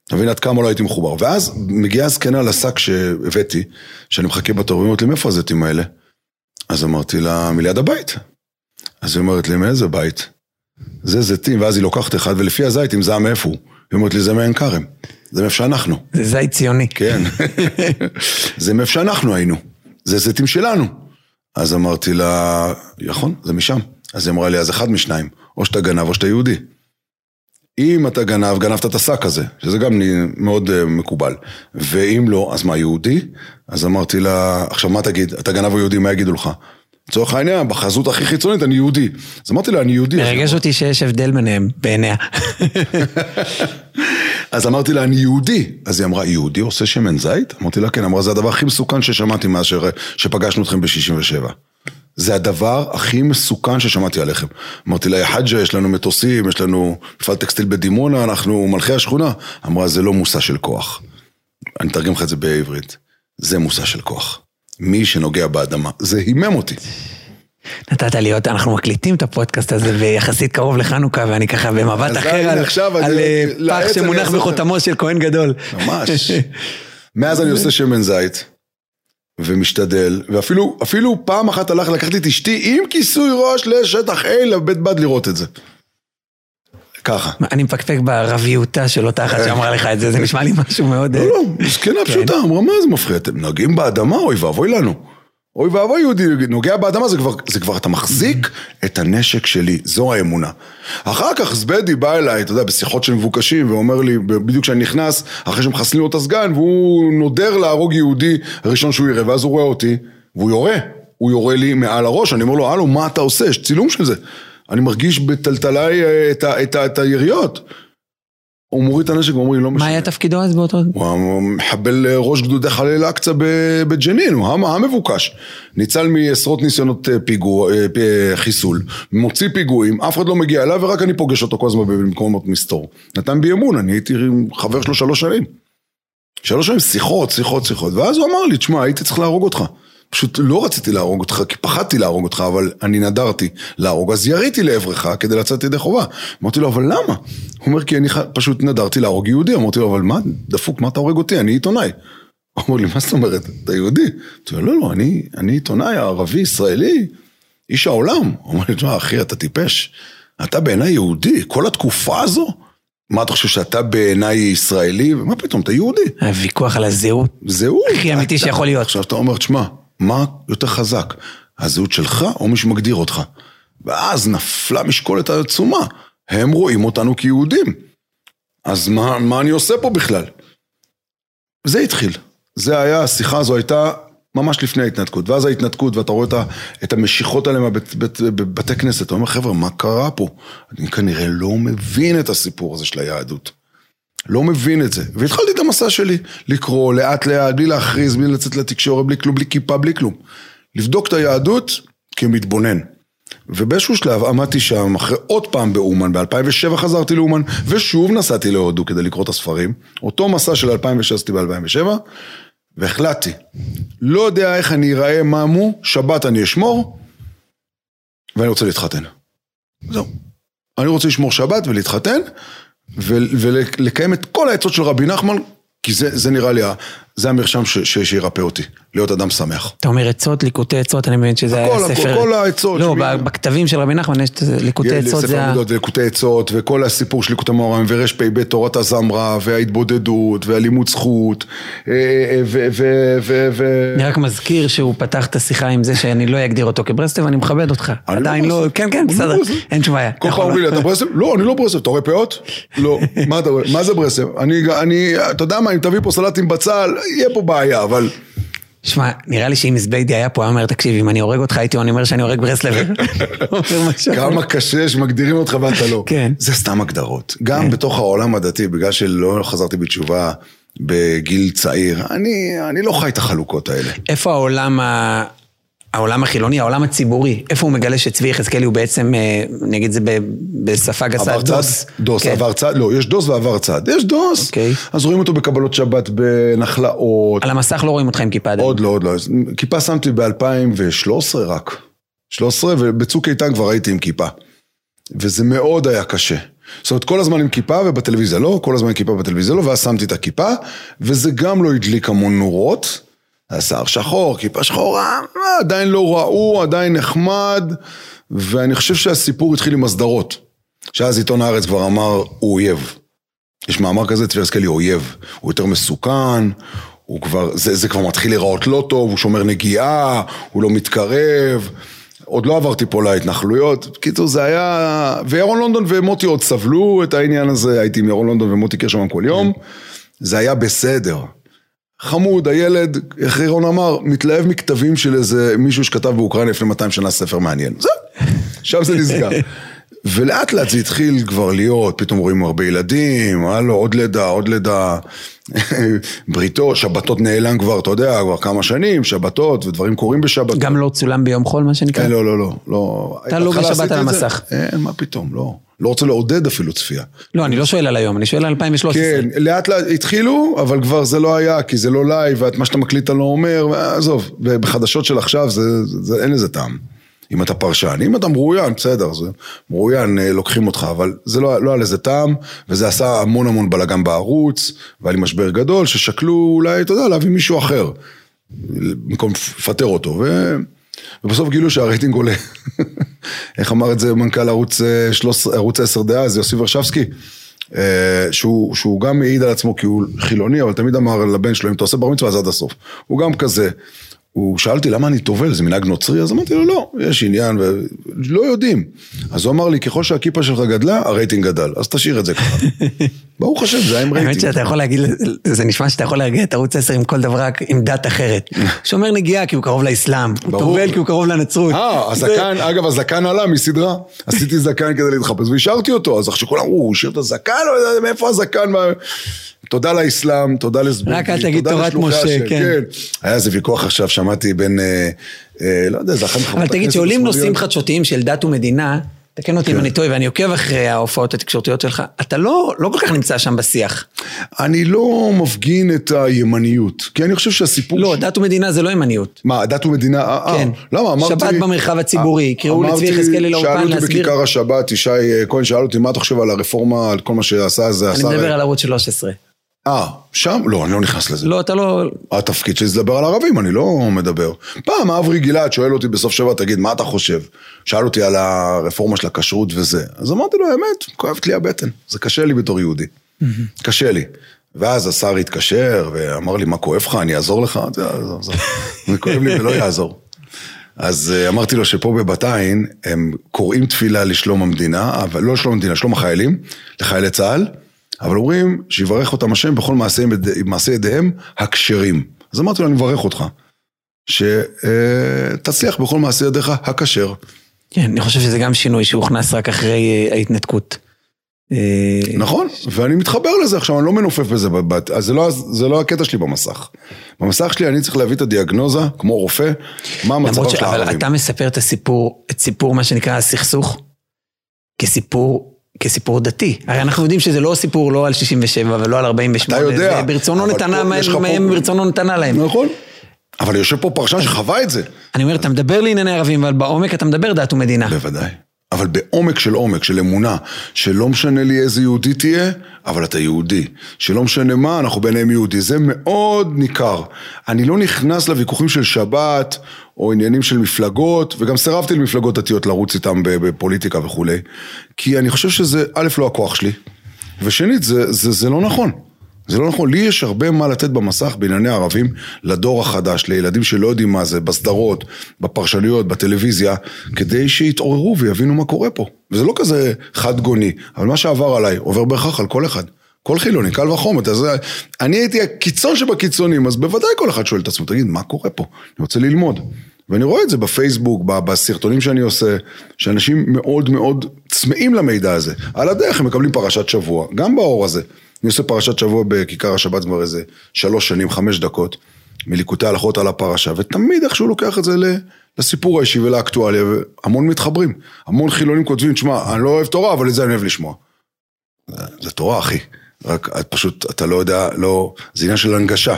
C: אתה מבין עד כמה לא הייתי מחובר. ואז מגיעה הזקנה לשק שהבאתי, שאני מחכה בתור, היא אומרת לי, מאיפה הזיתים האלה? אז אמרתי לה, מליד הבית. אז היא אומרת לי, מאיזה בית? זה זיתים, ואז היא לוקחת אחד, ולפי הזית, אם זה היה מאיפה הוא. היא אומרת לי, זה מעין כרם. זה מאיפה שאנחנו.
B: זה זית ציוני.
C: כן. זה מאיפה שאנחנו היינו. זה זיתים שלנו. אז אמרתי לה, נכון, זה משם. אז היא אמרה לי, אז אחד משניים, או שאתה גנב או שאתה יהודי. אם אתה גנב, גנבת את השק הזה, שזה גם מאוד uh, מקובל. ואם לא, אז מה, יהודי? אז אמרתי לה, עכשיו מה תגיד, אתה גנב או יהודי, מה יגידו לך? לצורך העניין, בחזות הכי חיצונית אני יהודי. אז אמרתי לה, אני יהודי.
B: מרגש אותי שיש הבדל ביניהם, בעיניה.
C: אז אמרתי לה, אני יהודי. אז היא אמרה, יהודי עושה שמן זית? אמרתי לה, כן. אמרה, זה הדבר הכי מסוכן ששמעתי מאז שפגשנו אתכם ב-67. זה הדבר הכי מסוכן ששמעתי עליכם. אמרתי לה, יא חג'ה, יש לנו מטוסים, יש לנו מפעל טקסטיל בדימונה, אנחנו מלכי השכונה. אמרה, זה לא מושא של כוח. אני אתרגם לך את זה בעברית. זה מושא של כוח. מי שנוגע באדמה. זה הימם אותי.
B: נתת לי עוד, אנחנו מקליטים את הפודקאסט הזה ויחסית קרוב לחנוכה ואני ככה במבט אחר על,
C: עכשיו
B: על אה,
C: לעץ
B: פח שמונח בחותמו של כהן גדול.
C: ממש. מאז אני עושה שמן זית, ומשתדל, ואפילו אפילו פעם אחת הלך לקחתי את אשתי עם כיסוי ראש לשטח A לבית בד לראות את זה. ככה.
B: אני מפקפק ברביותה של אותה אחת שאמרה לך את זה, זה נשמע לי משהו מאוד...
C: לא,
B: אה,
C: לא, זקנה
B: כן.
C: פשוטה, אמרה, מה זה מפריע? אתם נוגעים באדמה? אוי ואבוי לנו. אוי ואבוי יהודי נוגע באדמה, זה כבר, זה כבר אתה מחזיק את הנשק שלי, זו האמונה. אחר כך זבדי בא אליי, אתה יודע, בשיחות של מבוקשים, ואומר לי, בדיוק כשאני נכנס, אחרי שמחסלים לו את הסגן, והוא נודר להרוג יהודי הראשון שהוא יראה, ואז הוא רואה אותי, והוא יורה. הוא יורה לי מעל הראש, אני אומר לו, הלו, מה אתה עושה? יש צילום של זה. אני מרגיש בטלטליי אה, את, את, את, את היריות. הוא מוריד את הנשק ואומר לי, לא משנה.
B: מה היה תפקידו אז באותו...
C: הוא מחבל אה, ראש גדודי חליל אקצא בג'נין, הוא המבוקש. ניצל מעשרות ניסיונות אה, פיגוע, חיסול, מוציא פיגועים, אף אחד לא מגיע אליו ורק אני פוגש אותו כל הזמן במקומות מסתור. נתן בי אמון, אני הייתי חבר שלו שלוש שנים. שלוש שנים שיחות, שיחות, שיחות, ואז הוא אמר לי, תשמע, הייתי צריך להרוג אותך. פשוט לא רציתי להרוג אותך, כי פחדתי להרוג אותך, אבל אני נדרתי להרוג, אז יריתי לעברך כדי לצאת ידי חובה. אמרתי לו, אבל למה? הוא אומר, כי אני פשוט נדרתי להרוג יהודי. אמרתי לו, אבל מה, דפוק, מה אתה הורג אותי? אני עיתונאי. הוא אומר לי, מה זאת אומרת? אתה יהודי? אמרתי לו, לא, לא, אני, אני עיתונאי ערבי, ישראלי, איש העולם. הוא אומר לי, תשמע, אחי, אתה טיפש. אתה בעיניי יהודי, כל התקופה הזו? מה אתה חושב שאתה בעיניי ישראלי? מה פתאום, אתה יהודי.
B: הוויכוח על הזהות.
C: זהות.
B: הכי אמיתי שיכול להיות.
C: עכשיו אתה אומר, תשמע, מה יותר חזק, הזהות שלך או מי שמגדיר אותך? ואז נפלה משקולת העצומה, הם רואים אותנו כיהודים. אז מה, מה אני עושה פה בכלל? זה התחיל. זה היה, השיחה הזו הייתה ממש לפני ההתנתקות. ואז ההתנתקות, ואתה רואה את המשיכות האלה בבתי כנסת, אתה אומר, חבר'ה, מה קרה פה? אני כנראה לא מבין את הסיפור הזה של היהדות. לא מבין את זה. והתחלתי את המסע שלי, לקרוא לאט לאט, בלי להכריז, בלי לצאת לתקשורת, בלי כלום, בלי כיפה, בלי כלום. לבדוק את היהדות כמתבונן. ובאיזשהו שלב עמדתי שם, אחרי עוד פעם באומן, ב-2007 חזרתי לאומן, ושוב נסעתי להודו כדי לקרוא את הספרים. אותו מסע של 2006 עשיתי ב-2007, והחלטתי, לא יודע איך אני אראה, מה מו, שבת אני אשמור, ואני רוצה להתחתן. זהו. אני רוצה לשמור שבת ולהתחתן, ולקיים את כל העצות של רבי נחמן, כי זה, זה נראה לי, זה המרשם שירפא אותי, להיות אדם שמח.
B: אתה אומר עצות, ליקוטי עצות, אני מבין שזה
C: הכל,
B: היה ספר...
C: הכל, כל העצות.
B: לא, שמי... בכתבים של רבי נחמן יש ליקוטי עצות, זה ה...
C: ליקוטי עצות, וכל הסיפור של ליקוטי מאורם, ור"פ, תורת הזמרה, וההתבודדות, והלימוד זכות, אה, אה, ו... ו.
B: אני רק מזכיר שהוא פתח את השיחה עם זה שאני לא אגדיר אותו כברסלב, אני מכבד אותך.
C: לא
B: עדיין לא... כן, כן, בסדר, אין שום בעיה.
C: כל פעם אומרים לי, אתה ברסלב? לא, אני לא ברסלב. אתה רואה פאות? לא. מה זה ברסלב? אני, אתה יודע מה, אם תביא פה סלטים בצל, יהיה פה בעיה, אבל...
B: שמע, נראה לי שאם זביידי היה פה, היה אומר, תקשיב, אם אני הורג אותך, הייתי אומר שאני הורג ברסלב.
C: כמה קשה שמגדירים אותך ואתה לא.
B: כן.
C: זה סתם הגדרות. גם בתוך העולם הדתי, בגלל שלא חזרתי בתשובה בגיל צעיר, אני לא חי את החלוקות האלה.
B: איפה העולם. העולם החילוני, העולם הציבורי, איפה הוא מגלה שצבי יחזקאלי הוא בעצם, נגיד את זה בשפה גסה, דוס?
C: דוס, כן. עבר צד, לא, יש דוס ועבר צד. יש דוס,
B: אוקיי.
C: אז רואים אותו בקבלות שבת בנחלאות.
B: על המסך לא רואים אותך עם כיפה עדיין.
C: עוד לא, עוד לא. כיפה שמתי ב-2013 רק. 13, ובצוק איתן כבר הייתי עם כיפה. וזה מאוד היה קשה. זאת אומרת, כל הזמן עם כיפה ובטלוויזיה לא, כל הזמן עם כיפה ובטלוויזיה לא, ואז שמתי את הכיפה, וזה גם לא הדליק המון נורות. השיער שחור, כיפה שחורה, עדיין לא ראו, עדיין נחמד, ואני חושב שהסיפור התחיל עם הסדרות. שאז עיתון הארץ כבר אמר, הוא אויב. יש מאמר כזה, צבי יחזקאלי אויב. הוא יותר מסוכן, הוא כבר, זה, זה כבר מתחיל להיראות לא טוב, הוא שומר נגיעה, הוא לא מתקרב. עוד לא עברתי פה להתנחלויות. בקיצור, זה היה... וירון לונדון ומוטי עוד סבלו את העניין הזה, הייתי עם ירון לונדון ומוטי קרשמן כל יום. זה היה בסדר. חמוד, הילד, איך רירון אמר, מתלהב מכתבים של איזה מישהו שכתב באוקראינה לפני 200 שנה ספר מעניין. זהו, שם זה נסגר. ולאט לאט זה התחיל כבר להיות, פתאום רואים הרבה ילדים, הלו, עוד לידה, עוד לידה, בריתו, שבתות נעלם כבר, אתה יודע, כבר כמה שנים, שבתות, ודברים קורים בשבתות.
B: גם לא צולם ביום חול, מה שנקרא?
C: לא, לא, לא, לא.
B: אתה לא בשבת על המסך.
C: אין, מה פתאום, לא. לא רוצה לעודד אפילו צפייה.
B: לא, אני לא שואל על היום, אני שואל על 2013.
C: כן, לאט לאט התחילו, אבל כבר זה לא היה, כי זה לא לייב, ואת מה שאתה מקליט אתה לא אומר, עזוב, בחדשות של עכשיו זה, זה, אין לזה טעם. אם אתה פרשן, אם אתה מרואיין, בסדר, זה מרואיין, לוקחים אותך, אבל זה לא, לא היה לזה טעם, וזה עשה המון המון בלאגן בערוץ, והיה לי משבר גדול, ששקלו אולי, אתה יודע, להביא מישהו אחר, במקום לפטר אותו, ו... ובסוף גילו שהרייטינג עולה. איך אמר את זה מנכ"ל ערוץ, 13, ערוץ 10 דאז, יוסי ורשבסקי, שהוא, שהוא גם מעיד על עצמו כי הוא חילוני, אבל תמיד אמר לבן שלו, אם אתה עושה בר מצווה אז עד הסוף. הוא גם כזה. הוא שאל אותי למה אני טובל, זה מנהג נוצרי? אז אמרתי לו לא, יש עניין ולא יודעים. אז הוא אמר לי, ככל שהכיפה שלך גדלה, הרייטינג גדל, אז תשאיר את זה ככה. ברוך השם, זה היה עם רייטינג.
B: האמת שאתה יכול להגיד, זה נשמע שאתה יכול להרגיע את ערוץ 10 עם כל דבר רק עם דת אחרת. שומר נגיעה כי הוא קרוב לאסלאם, הוא. טובל כי הוא קרוב לנצרות.
C: אה, הזקן, אגב, הזקן עלה מסדרה. עשיתי זקן כדי להתחפש והשארתי אותו, אז עכשיו כולם הוא השאיר את הזקן, לא מאיפה הזקן. מה-" תודה לאסלאם, תודה לסבוגי,
B: רק אל תגיד תורת משה,
C: השם,
B: כן.
C: היה איזה ויכוח עכשיו, שמעתי בין, אה, אה, לא יודע, זה אחת מחברות
B: אבל תגיד, שעולים. נושאים חדשותיים של דת ומדינה, תקן אותי אם
C: כן.
B: אני טועה, ואני עוקב אחרי ההופעות התקשורתיות שלך, אתה לא לא כל כך נמצא שם בשיח.
C: אני לא מפגין את הימניות, כי אני חושב שהסיפור...
B: לא,
C: ש-
B: דת ומדינה זה לא ימניות.
C: מה, דת ומדינה? אה, אה,
B: כן.
C: למה? אמרתי...
B: שבת במרחב הציבורי,
C: אה,
B: יקראו לצבי יחזקאלי לאולפן
C: שאלו אותי
B: להסביר.
C: בכיכר השבת, ישי כהן שאל אותי, מה אתה חושב על הרפורמה, על כל מה שעשה זה
B: אני
C: השר...
B: מדבר על ערוץ 13.
C: אה, שם? לא, אני לא נכנס לזה.
B: לא, אתה לא...
C: התפקיד שלי זה לדבר על ערבים, אני לא מדבר. פעם אברי גלעד שואל אותי בסוף שבוע, תגיד, מה אתה חושב? שאל אותי על הרפורמה של הכשרות וזה. אז אמרתי לו, האמת, כואבת לי הבטן. זה קשה לי בתור יהודי. קשה לי. ואז השר התקשר ואמר לי, מה כואב לך? אני אעזור לך? אמרתי, "אה, עזוב, עזוב. זה כואב לי ולא יעזור. אז אה, אמרתי לו שפה בבת עין הם קוראים תפילה לשלום המדינה, אבל לא לשלום המדינה, שלום החיילים, לחיילי צה"ל, אבל אומרים שיברך אותם השם בכל מעשי, ידיהם הכשרים. אז אמרתי לו, אני מברך אותך, שתצליח בכל מעשי ידיך הכשר.
B: כן, אני חושב שזה גם שינוי שהוכנס רק אחרי אה, ההתנתקות. אה,
C: נכון, ואני מתחבר לזה עכשיו, אני לא מנופף בזה, אז זה לא, זה לא הקטע שלי במסך. במסך שלי אני צריך להביא את הדיאגנוזה, כמו רופא, מה המצב של
B: ש... אבל
C: הערבים.
B: אתה מספר את הסיפור, את סיפור מה שנקרא הסכסוך, כסיפור, כסיפור דתי. הרי אנחנו יודעים שזה לא סיפור לא על 67 ולא על 48.
C: אתה יודע,
B: ברצונו נתנה מהם, ברצונו נתנה להם.
C: נכון. אבל יושב פה פרשן שחווה את זה.
B: אני אומר, אתה מדבר לענייני ערבים, אבל בעומק אתה מדבר דת ומדינה.
C: בוודאי. אבל בעומק של עומק, של אמונה, שלא משנה לי איזה יהודי תהיה, אבל אתה יהודי. שלא משנה מה, אנחנו ביניהם יהודי. זה מאוד ניכר. אני לא נכנס לוויכוחים של שבת, או עניינים של מפלגות, וגם סירבתי למפלגות דתיות לרוץ איתם בפוליטיקה וכולי. כי אני חושב שזה, א', לא הכוח שלי, ושנית, זה, זה, זה לא נכון. זה לא נכון, לי יש הרבה מה לתת במסך בענייני ערבים לדור החדש, לילדים שלא יודעים מה זה, בסדרות, בפרשנויות, בטלוויזיה, כדי שיתעוררו ויבינו מה קורה פה. וזה לא כזה חד גוני, אבל מה שעבר עליי עובר בהכרח על כל אחד. כל חילוני, קל וחומר, אתה יודע, אני הייתי הקיצון שבקיצונים, אז בוודאי כל אחד שואל את עצמו, תגיד, מה קורה פה? אני רוצה ללמוד. ואני רואה את זה בפייסבוק, בסרטונים שאני עושה, שאנשים מאוד מאוד צמאים למידע הזה. על הדרך הם מקבלים פרשת שבוע, גם באור הזה. אני עושה פרשת שבוע בכיכר השבת כבר איזה שלוש שנים, חמש דקות, מליקוטי הלכות על הפרשה, ותמיד איכשהו לוקח את זה לסיפור האישי ולאקטואליה, והמון מתחברים. המון חילונים כותבים, תשמע, אני לא אוהב תורה, אבל את זה אני אוהב לשמוע. זה, זה תורה, אחי. רק את פשוט, אתה לא יודע, לא, זה עניין של הנגשה.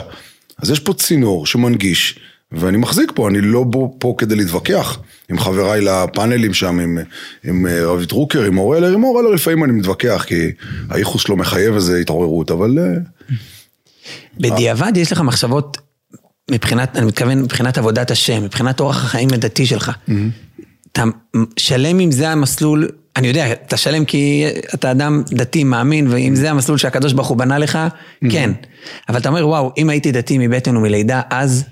C: אז יש פה צינור שמנגיש, ואני מחזיק פה, אני לא פה כדי להתווכח עם חבריי לפאנלים שם, עם, עם אה, רבי דרוקר, עם אורלר, עם אורלר לפעמים אני מתווכח, כי הייחוס שלו מחייב איזו התעוררות, אבל אה,
B: בדיעבד יש לך מחשבות מבחינת, אני מתכוון מבחינת עבודת השם, מבחינת אורח החיים הדתי שלך. אתה שלם אם זה המסלול, אני יודע, אתה שלם כי אתה אדם דתי, מאמין, ואם זה המסלול שהקדוש ברוך הוא בנה לך, כן. אבל אתה אומר, וואו, אם הייתי דתי מבטן ומלידה, אז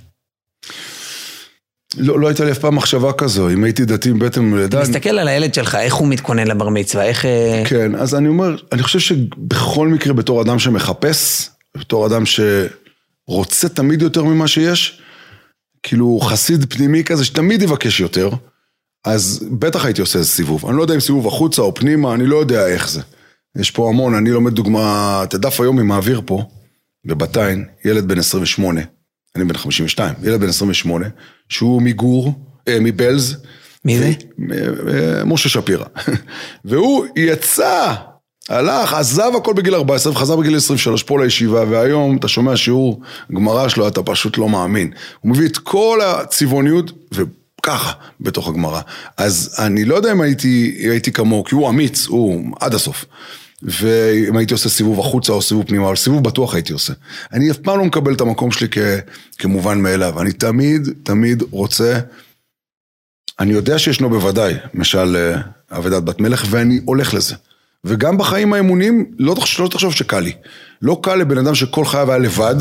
C: לא, לא הייתה לי אף פעם מחשבה כזו, אם הייתי דתי מבטן ומלידה, אני-
B: תסתכל על הילד שלך, איך הוא מתכונן לבר מצווה, איך... אה,
C: כן, אז אני אומר, אני חושב שבכל מקרה בתור אדם שמחפש, בתור אדם שרוצה תמיד יותר ממה שיש, כאילו חסיד פנימי כזה שתמיד יבקש יותר, אז בטח הייתי עושה איזה סיבוב. אני לא יודע אם סיבוב החוצה או פנימה, אני לא יודע איך זה. יש פה המון, אני לומד דוגמה, את הדף היומי מעביר פה, בבת עין, ילד בן 28, אני בן 52, ילד בן 28, שהוא מגור, אה, מבלז,
B: מי זה?
C: אה, משה שפירא. והוא יצא, הלך, עזב הכל בגיל 14 וחזר בגיל 23 פה לישיבה, והיום אתה שומע שיעור גמרא שלו, אתה פשוט לא מאמין. הוא מביא את כל הצבעוניות, וככה, בתוך הגמרא. אז אני לא יודע אם הייתי, הייתי כמוהו, כי הוא אמיץ, הוא עד הסוף. ואם הייתי עושה סיבוב החוצה או סיבוב פנימה, אבל סיבוב בטוח הייתי עושה. אני אף פעם לא מקבל את המקום שלי כ, כמובן מאליו. אני תמיד, תמיד רוצה אני יודע שישנו בוודאי, למשל אה, אבדת בת מלך, ואני הולך לזה. וגם בחיים האמוניים, לא לא תחשוב שקל לי. לא קל לבן אדם שכל חייו היה לבד,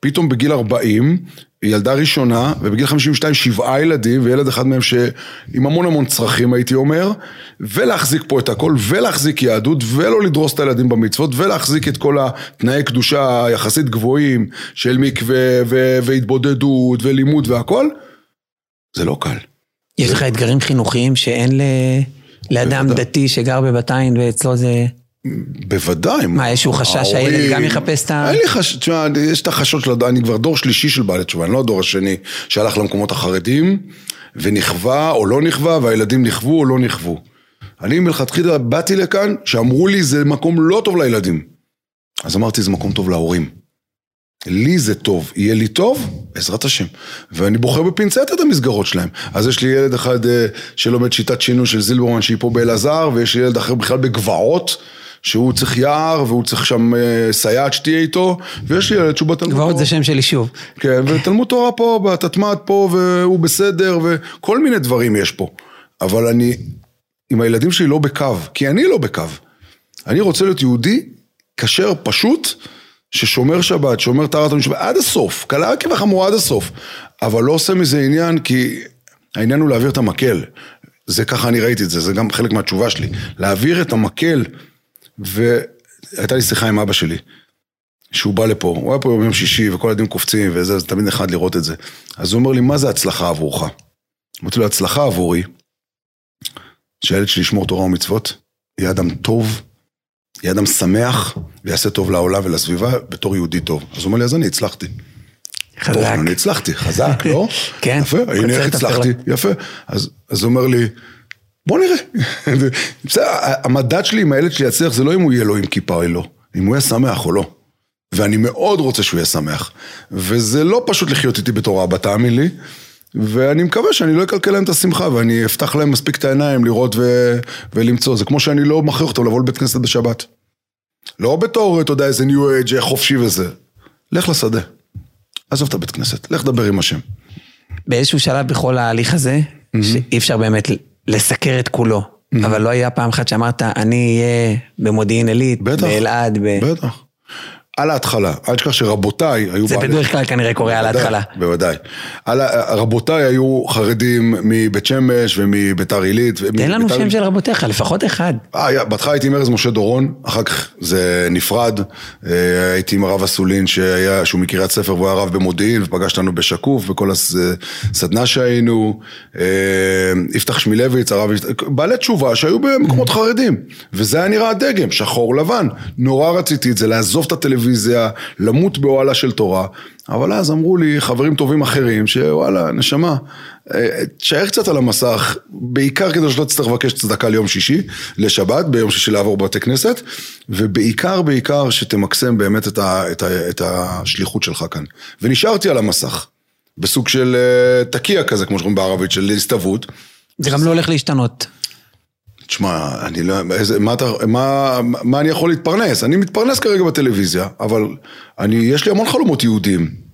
C: פתאום בגיל 40, ילדה ראשונה, ובגיל 52 שבעה ילדים, וילד אחד מהם שעם המון המון צרכים הייתי אומר, ולהחזיק פה את הכל, ולהחזיק יהדות, ולא לדרוס את הילדים במצוות, ולהחזיק את כל התנאי קדושה היחסית גבוהים של מקווה, והתבודדות, ולימוד והכל, זה לא קל.
B: יש לך אתגרים חינוכיים שאין ל... לאדם בוודא. דתי שגר בבת-עין ואצלו זה...
C: בוודאי.
B: מה, איזשהו חשש שהילד גם יחפש את ה...
C: אין לי חשש, תשמע, יש את החשש של... אני כבר דור שלישי של בעלי תשובה, אני לא הדור השני שהלך למקומות החרדים, ונכווה או לא נכווה, והילדים נכוו או לא נכוו. אני מלכתחילה באתי לכאן, שאמרו לי זה מקום לא טוב לילדים. אז אמרתי זה מקום טוב להורים. לי זה טוב, יהיה לי טוב, בעזרת השם. ואני בוחר בפינצטה את המסגרות שלהם. אז יש לי ילד אחד אה, שלומד שיטת שינוי של זילברמן שהיא פה באלעזר, ויש לי ילד אחר בכלל בגבעות. שהוא צריך יער, והוא צריך שם אה, סייעת שתהיה איתו, ויש לי ילד שהוא בתלמוד
B: תורה. גבעות זה שם של יישוב.
C: כן, ותלמוד תורה פה, בתתמ"ד פה, והוא בסדר, וכל מיני דברים יש פה. אבל אני, עם הילדים שלי לא בקו, כי אני לא בקו. אני רוצה להיות יהודי, כשר, פשוט, ששומר שבת, שומר טהרת המשפט, עד הסוף, קלה כבחמורה עד הסוף. אבל לא עושה מזה עניין, כי העניין הוא להעביר את המקל. זה ככה אני ראיתי את זה, זה גם חלק מהתשובה שלי. להעביר את המקל והייתה לי שיחה עם אבא שלי, שהוא בא לפה, הוא היה פה ביום שישי וכל הילדים קופצים וזה, זה תמיד נחמד לראות את זה. אז הוא אומר לי, מה זה הצלחה עבורך? אמרתי לו, הצלחה עבורי, שהילד שלי ישמור תורה ומצוות, יהיה אדם טוב, יהיה אדם שמח, ויעשה טוב לעולם ולסביבה בתור יהודי טוב. אז הוא אומר לי, אז אני הצלחתי.
B: חזק. טוב,
C: אני הצלחתי, חזק, לא?
B: כן.
C: יפה, הנה איך הצלחתי, יפה. אז הוא אומר לי, בוא נראה. בסדר, המדד שלי עם הילד שלי יצליח זה לא אם הוא יהיה לו עם כיפה או לא, אם הוא יהיה שמח או לא. ואני מאוד רוצה שהוא יהיה שמח. וזה לא פשוט לחיות איתי בתור אבא, תאמין לי. ואני מקווה שאני לא אקלקל להם את השמחה, ואני אפתח להם מספיק את העיניים לראות ו... ולמצוא. זה כמו שאני לא מכריח אותם לבוא לבית כנסת בשבת. לא בתור, אתה יודע, איזה ניו אייג' חופשי וזה. לך לשדה. עזוב את הבית כנסת, לך דבר עם השם.
B: באיזשהו שלב בכל ההליך הזה, mm-hmm. שאי אפשר באמת לסקר את כולו. Mm-hmm. אבל לא היה פעם אחת שאמרת, אני אהיה במודיעין עילית, באלעד.
C: ב... בטח. על ההתחלה, אל תשכח שרבותיי היו...
B: זה בדרך כלל כנראה קורה על ההתחלה.
C: בוודאי. רבותיי היו חרדים מבית שמש ומביתר עילית.
B: תן לנו שם של רבותיך, לפחות אחד.
C: אה, בהתחלה הייתי עם ארז משה דורון, אחר כך זה נפרד. אה, הייתי עם הרב אסולין שהוא מקריית ספר והוא היה רב במודיעין ופגש אותנו בשקוף בכל הסדנה שהיינו. אה, יפתח שמילביץ, הרב... בעלי תשובה שהיו במקומות חרדים. וזה היה נראה הדגם, שחור לבן. נורא רציתי את זה, לעזוב את הטלוויזיה. בטלוויזיה, למות באוהלה של תורה. אבל אז אמרו לי חברים טובים אחרים, שוואלה, נשמה, אה, תשאר קצת על המסך, בעיקר כדי שלא תצטרך לבקש צדקה ליום שישי, לשבת, ביום שישי לעבור בבתי כנסת, ובעיקר, בעיקר שתמקסם באמת את, ה, את, ה, את השליחות שלך כאן. ונשארתי על המסך, בסוג של אה, תקיע כזה, כמו שאומרים בערבית, של הסתוות.
B: זה גם לא הולך להשתנות.
C: תשמע, אני לא... איזה, מה, מה, מה אני יכול להתפרנס? אני מתפרנס כרגע בטלוויזיה, אבל אני, יש לי המון חלומות יהודיים.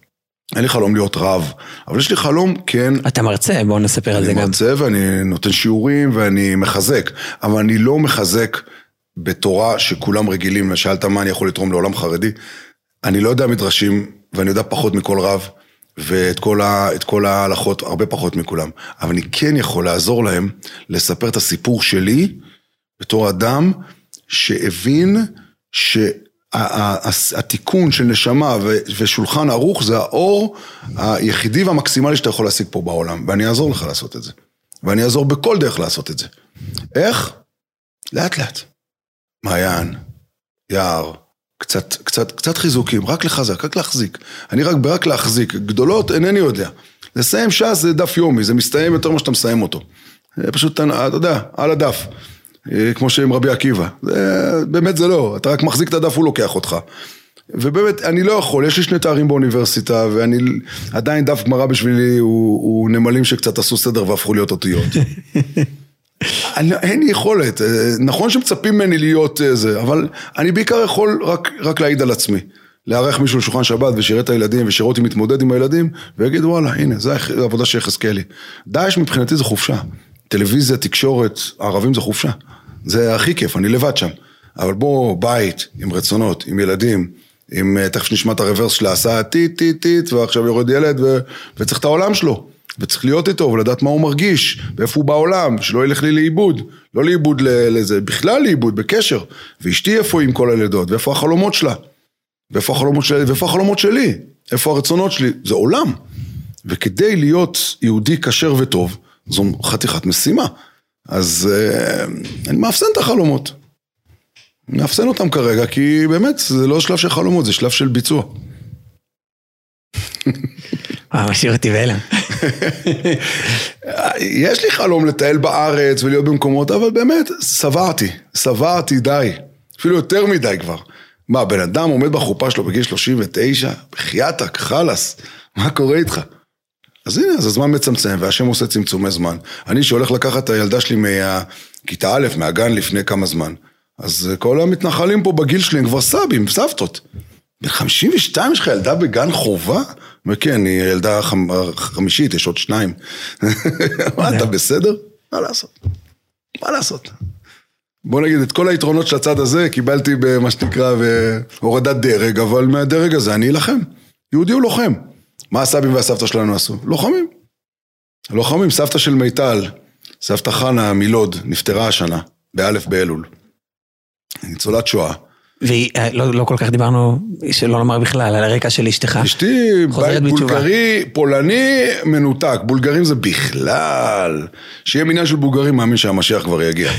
C: אין לי חלום להיות רב, אבל יש לי חלום, כן...
B: אתה מרצה, בואו נספר על זה גם.
C: אני מרצה ואני נותן שיעורים ואני מחזק, אבל אני לא מחזק בתורה שכולם רגילים, שאלת מה אני יכול לתרום לעולם חרדי. אני לא יודע מדרשים, ואני יודע פחות מכל רב. ואת כל, ה, כל ההלכות הרבה פחות מכולם. אבל אני כן יכול לעזור להם לספר את הסיפור שלי בתור אדם שהבין שהתיקון של נשמה ושולחן ערוך זה האור היחידי והמקסימלי שאתה יכול להשיג פה בעולם. ואני אעזור לך לעשות את זה. ואני אעזור בכל דרך לעשות את זה. איך? לאט לאט. מעיין, יער, קצת, קצת, קצת חיזוקים, רק לחזק, רק להחזיק. אני רק ברק להחזיק, גדולות אינני יודע. לסיים ש"ס זה דף יומי, זה מסתיים יותר ממה שאתה מסיים אותו. זה פשוט, אתה יודע, על הדף. אה, כמו שעם רבי עקיבא. זה, באמת זה לא, אתה רק מחזיק את הדף, הוא לוקח אותך. ובאמת, אני לא יכול, יש לי שני תארים באוניברסיטה, ואני, עדיין דף גמרא בשבילי הוא, הוא נמלים שקצת עשו סדר והפכו להיות אותיות. אני, אין לי יכולת, אה, נכון שמצפים ממני להיות אה, זה, אבל אני בעיקר יכול רק, רק להעיד על עצמי. לארח מישהו לשולחן שבת ושירת את הילדים ושירות אותי מתמודד עם הילדים ויגיד וואלה הנה זה העבודה של יחזקאלי. דאעש מבחינתי זה חופשה. טלוויזיה, תקשורת, ערבים זה חופשה. זה הכי כיף, אני לבד שם. אבל בוא בית עם רצונות, עם ילדים, עם, אה, תכף נשמע את הרוורס של ההסעה, טיט, טיט, טיט, ועכשיו יורד ילד, ו, וצריך את העולם שלו. וצריך להיות איתו ולדעת מה הוא מרגיש, ואיפה הוא בעולם, שלא ילך לי לאיבוד. לא לאיבוד לזה, בכלל לאיבוד, בקשר. ואשתי איפה היא עם כל הלידות, ואיפה החלומות שלה. ואיפה החלומות שלי, ואיפה החלומות שלי, איפה הרצונות שלי, זה עולם. וכדי להיות יהודי כשר וטוב, זו חתיכת משימה. אז אה, אני מאפסן את החלומות. מאפסן אותם כרגע, כי באמת, זה לא שלב של חלומות, זה שלב של ביצוע.
B: וואו, משאיר אותי בהלם.
C: יש לי חלום לטייל בארץ ולהיות במקומות, אבל באמת, שבעתי, שבעתי די. אפילו יותר מדי כבר. מה, בן אדם עומד בחופה שלו בגיל 39? בחייאתק, חלאס, מה קורה איתך? אז הנה, אז הזמן מצמצם, והשם עושה צמצומי זמן. אני שהולך לקחת את הילדה שלי מכיתה א', מהגן לפני כמה זמן, אז כל המתנחלים פה בגיל שלי הם כבר סבים, סבתות. בן 52 יש לך ילדה בגן חובה? וכן, היא ילדה חמישית, יש עוד שניים. מה, אתה בסדר? מה לעשות? מה לעשות? בוא נגיד, את כל היתרונות של הצד הזה קיבלתי במה שנקרא בהורדת דרג, אבל מהדרג הזה אני אלחם. יהודי הוא לוחם. מה הסבים והסבתא שלנו עשו? לוחמים. לוחמים, סבתא של מיטל, סבתא חנה מלוד, נפטרה השנה, באלף באלול. ניצולת שואה.
B: והיא, אה, לא, לא כל כך דיברנו, שלא לומר בכלל, על הרקע של אשתך.
C: אשתי בית בולגרי, פולני, מנותק. בולגרים זה בכלל. שיהיה מניין של בולגרים, מאמין שהמשיח כבר יגיע.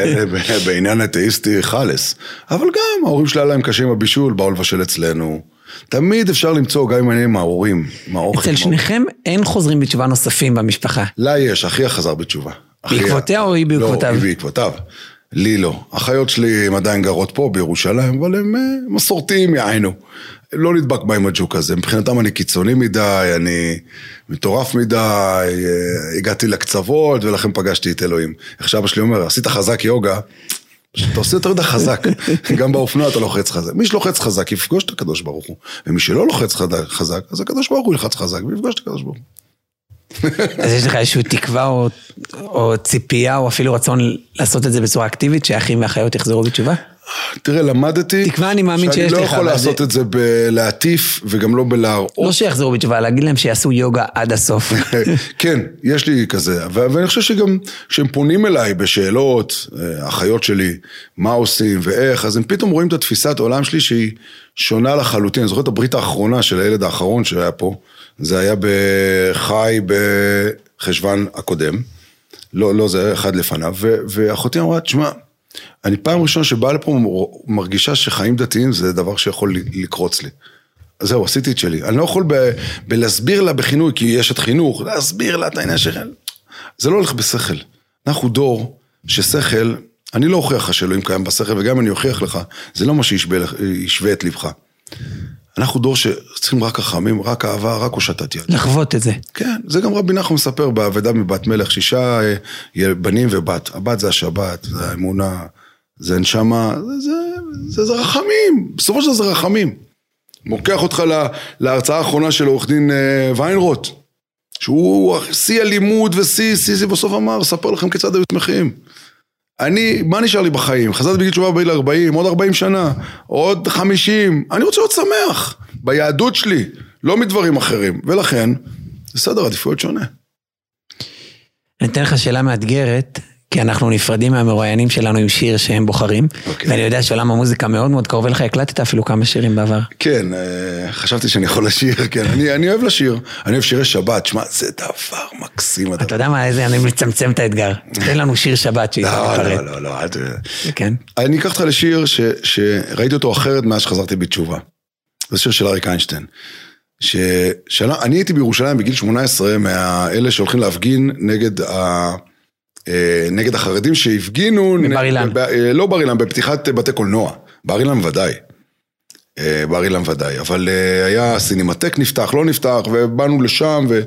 C: בעניין אתאיסטי חלס. אבל גם, ההורים שלה להם קשה עם הבישול, באו לבשל אצלנו. תמיד אפשר למצוא, גם אם אני עם ההורים, עם האוכל.
B: אצל שניכם אין חוזרים בתשובה נוספים במשפחה.
C: לה יש, אחיה חזר בתשובה.
B: בעקבותיה או היא בעקבותיו?
C: לא, היא בעקבותיו. לי לא. אחיות שלי הן עדיין גרות פה בירושלים, אבל הן אה, מסורתיים יענו. לא נדבק בהם הג'וק הזה. מבחינתם אני קיצוני מדי, אני מטורף מדי, אה, הגעתי לקצוות ולכן פגשתי את אלוהים. איך שאבא שלי אומר, עשית חזק יוגה, אתה עושה יותר מדי חזק. גם באופנוע אתה לוחץ חזק. מי שלוחץ חזק יפגוש את הקדוש ברוך הוא. ומי שלא לוחץ חזק, אז הקדוש ברוך הוא ילחץ חזק ויפגוש את הקדוש ברוך הוא.
B: אז יש לך איזושהי תקווה או, או ציפייה או אפילו רצון לעשות את זה בצורה אקטיבית, שאחים ואחיות יחזרו בתשובה?
C: תראה, למדתי...
B: תקווה אני מאמין שיש לך.
C: שאני לא יכול לעשות זה... את זה בלהטיף וגם לא בלהראות.
B: לא שיחזרו בתשובה, להגיד להם שיעשו יוגה עד הסוף.
C: כן, יש לי כזה. ואני חושב שגם כשהם פונים אליי בשאלות, אה, אחיות שלי, מה עושים ואיך, אז הם פתאום רואים את התפיסת העולם שלי שהיא שונה לחלוטין. אני זוכר את הברית האחרונה של הילד האחרון שהיה פה. זה היה בחי בחשוון הקודם. לא, לא, זה היה אחד לפניו. ואחותי אמרה, תשמע, אני פעם ראשונה שבאה לפה מרגישה שחיים דתיים זה דבר שיכול לקרוץ לי. אז זהו, עשיתי את שלי. אני לא יכול ב, בלהסביר לה בכינוי, כי יש את חינוך, להסביר לה את העניין שלכם. זה לא הולך בשכל. אנחנו דור ששכל, אני לא אוכיח לך שאלוהים קיים בשכל, וגם אם אני אוכיח לך, זה לא מה שישווה את לבך. אנחנו דור שצריכים רק חכמים, רק אהבה, רק הושטת יד.
B: לחוות את זה.
C: כן, זה גם רבי נחום מספר באבדה מבת מלך, שישה אה, בנים ובת. הבת זה השבת, זה האמונה, זה נשמה, זה, זה, זה, זה רחמים, בסופו של דבר זה רחמים. מוקח אותך לה, להרצאה האחרונה של עורך דין אה, ויינרוט, שהוא שיא הלימוד ושיא, שיא, שיא, בסוף אמר, ספר לכם כיצד היו שמחים. אני, מה נשאר לי בחיים? חזרתי בגיל תשובה בגיל 40, עוד 40 שנה, עוד 50, אני רוצה להיות שמח, ביהדות שלי, לא מדברים אחרים, ולכן, זה סדר עדיפויות שונה.
B: אני אתן לך שאלה מאתגרת, כי אנחנו נפרדים מהמרואיינים שלנו עם שיר שהם בוחרים, okay. אוקיי. ואני יודע שעולם המוזיקה מאוד מאוד קרוב אליך, הקלטת אפילו כמה שירים בעבר.
C: כן, אה, חשבתי שאני יכול לשיר, כן, אני, אני אוהב לשיר, אני אוהב שירי שבת, שמע, זה דבר מקסים.
B: אתה יודע מה, איזה, אני מצמצם את האתגר, תן לנו שיר שבת
C: שאיתו נפרד. לא, לא, לא, אל תראה.
B: כן.
C: אני אקח אותך לשיר ש, שראיתי אותו אחרת מאז שחזרתי בתשובה. זה שיר של אריק איינשטיין. שאני הייתי בירושלים בגיל 18 מהאלה שהולכים להפגין נגד ה... אה, נגד החרדים שהפגינו...
B: בבר אילן.
C: אה, לא בר אילן, בפתיחת בתי קולנוע. בר אילן ודאי. אה, בר אילן ודאי. אבל היה סינמטק נפתח, לא נפתח, ובאנו לשם, ו...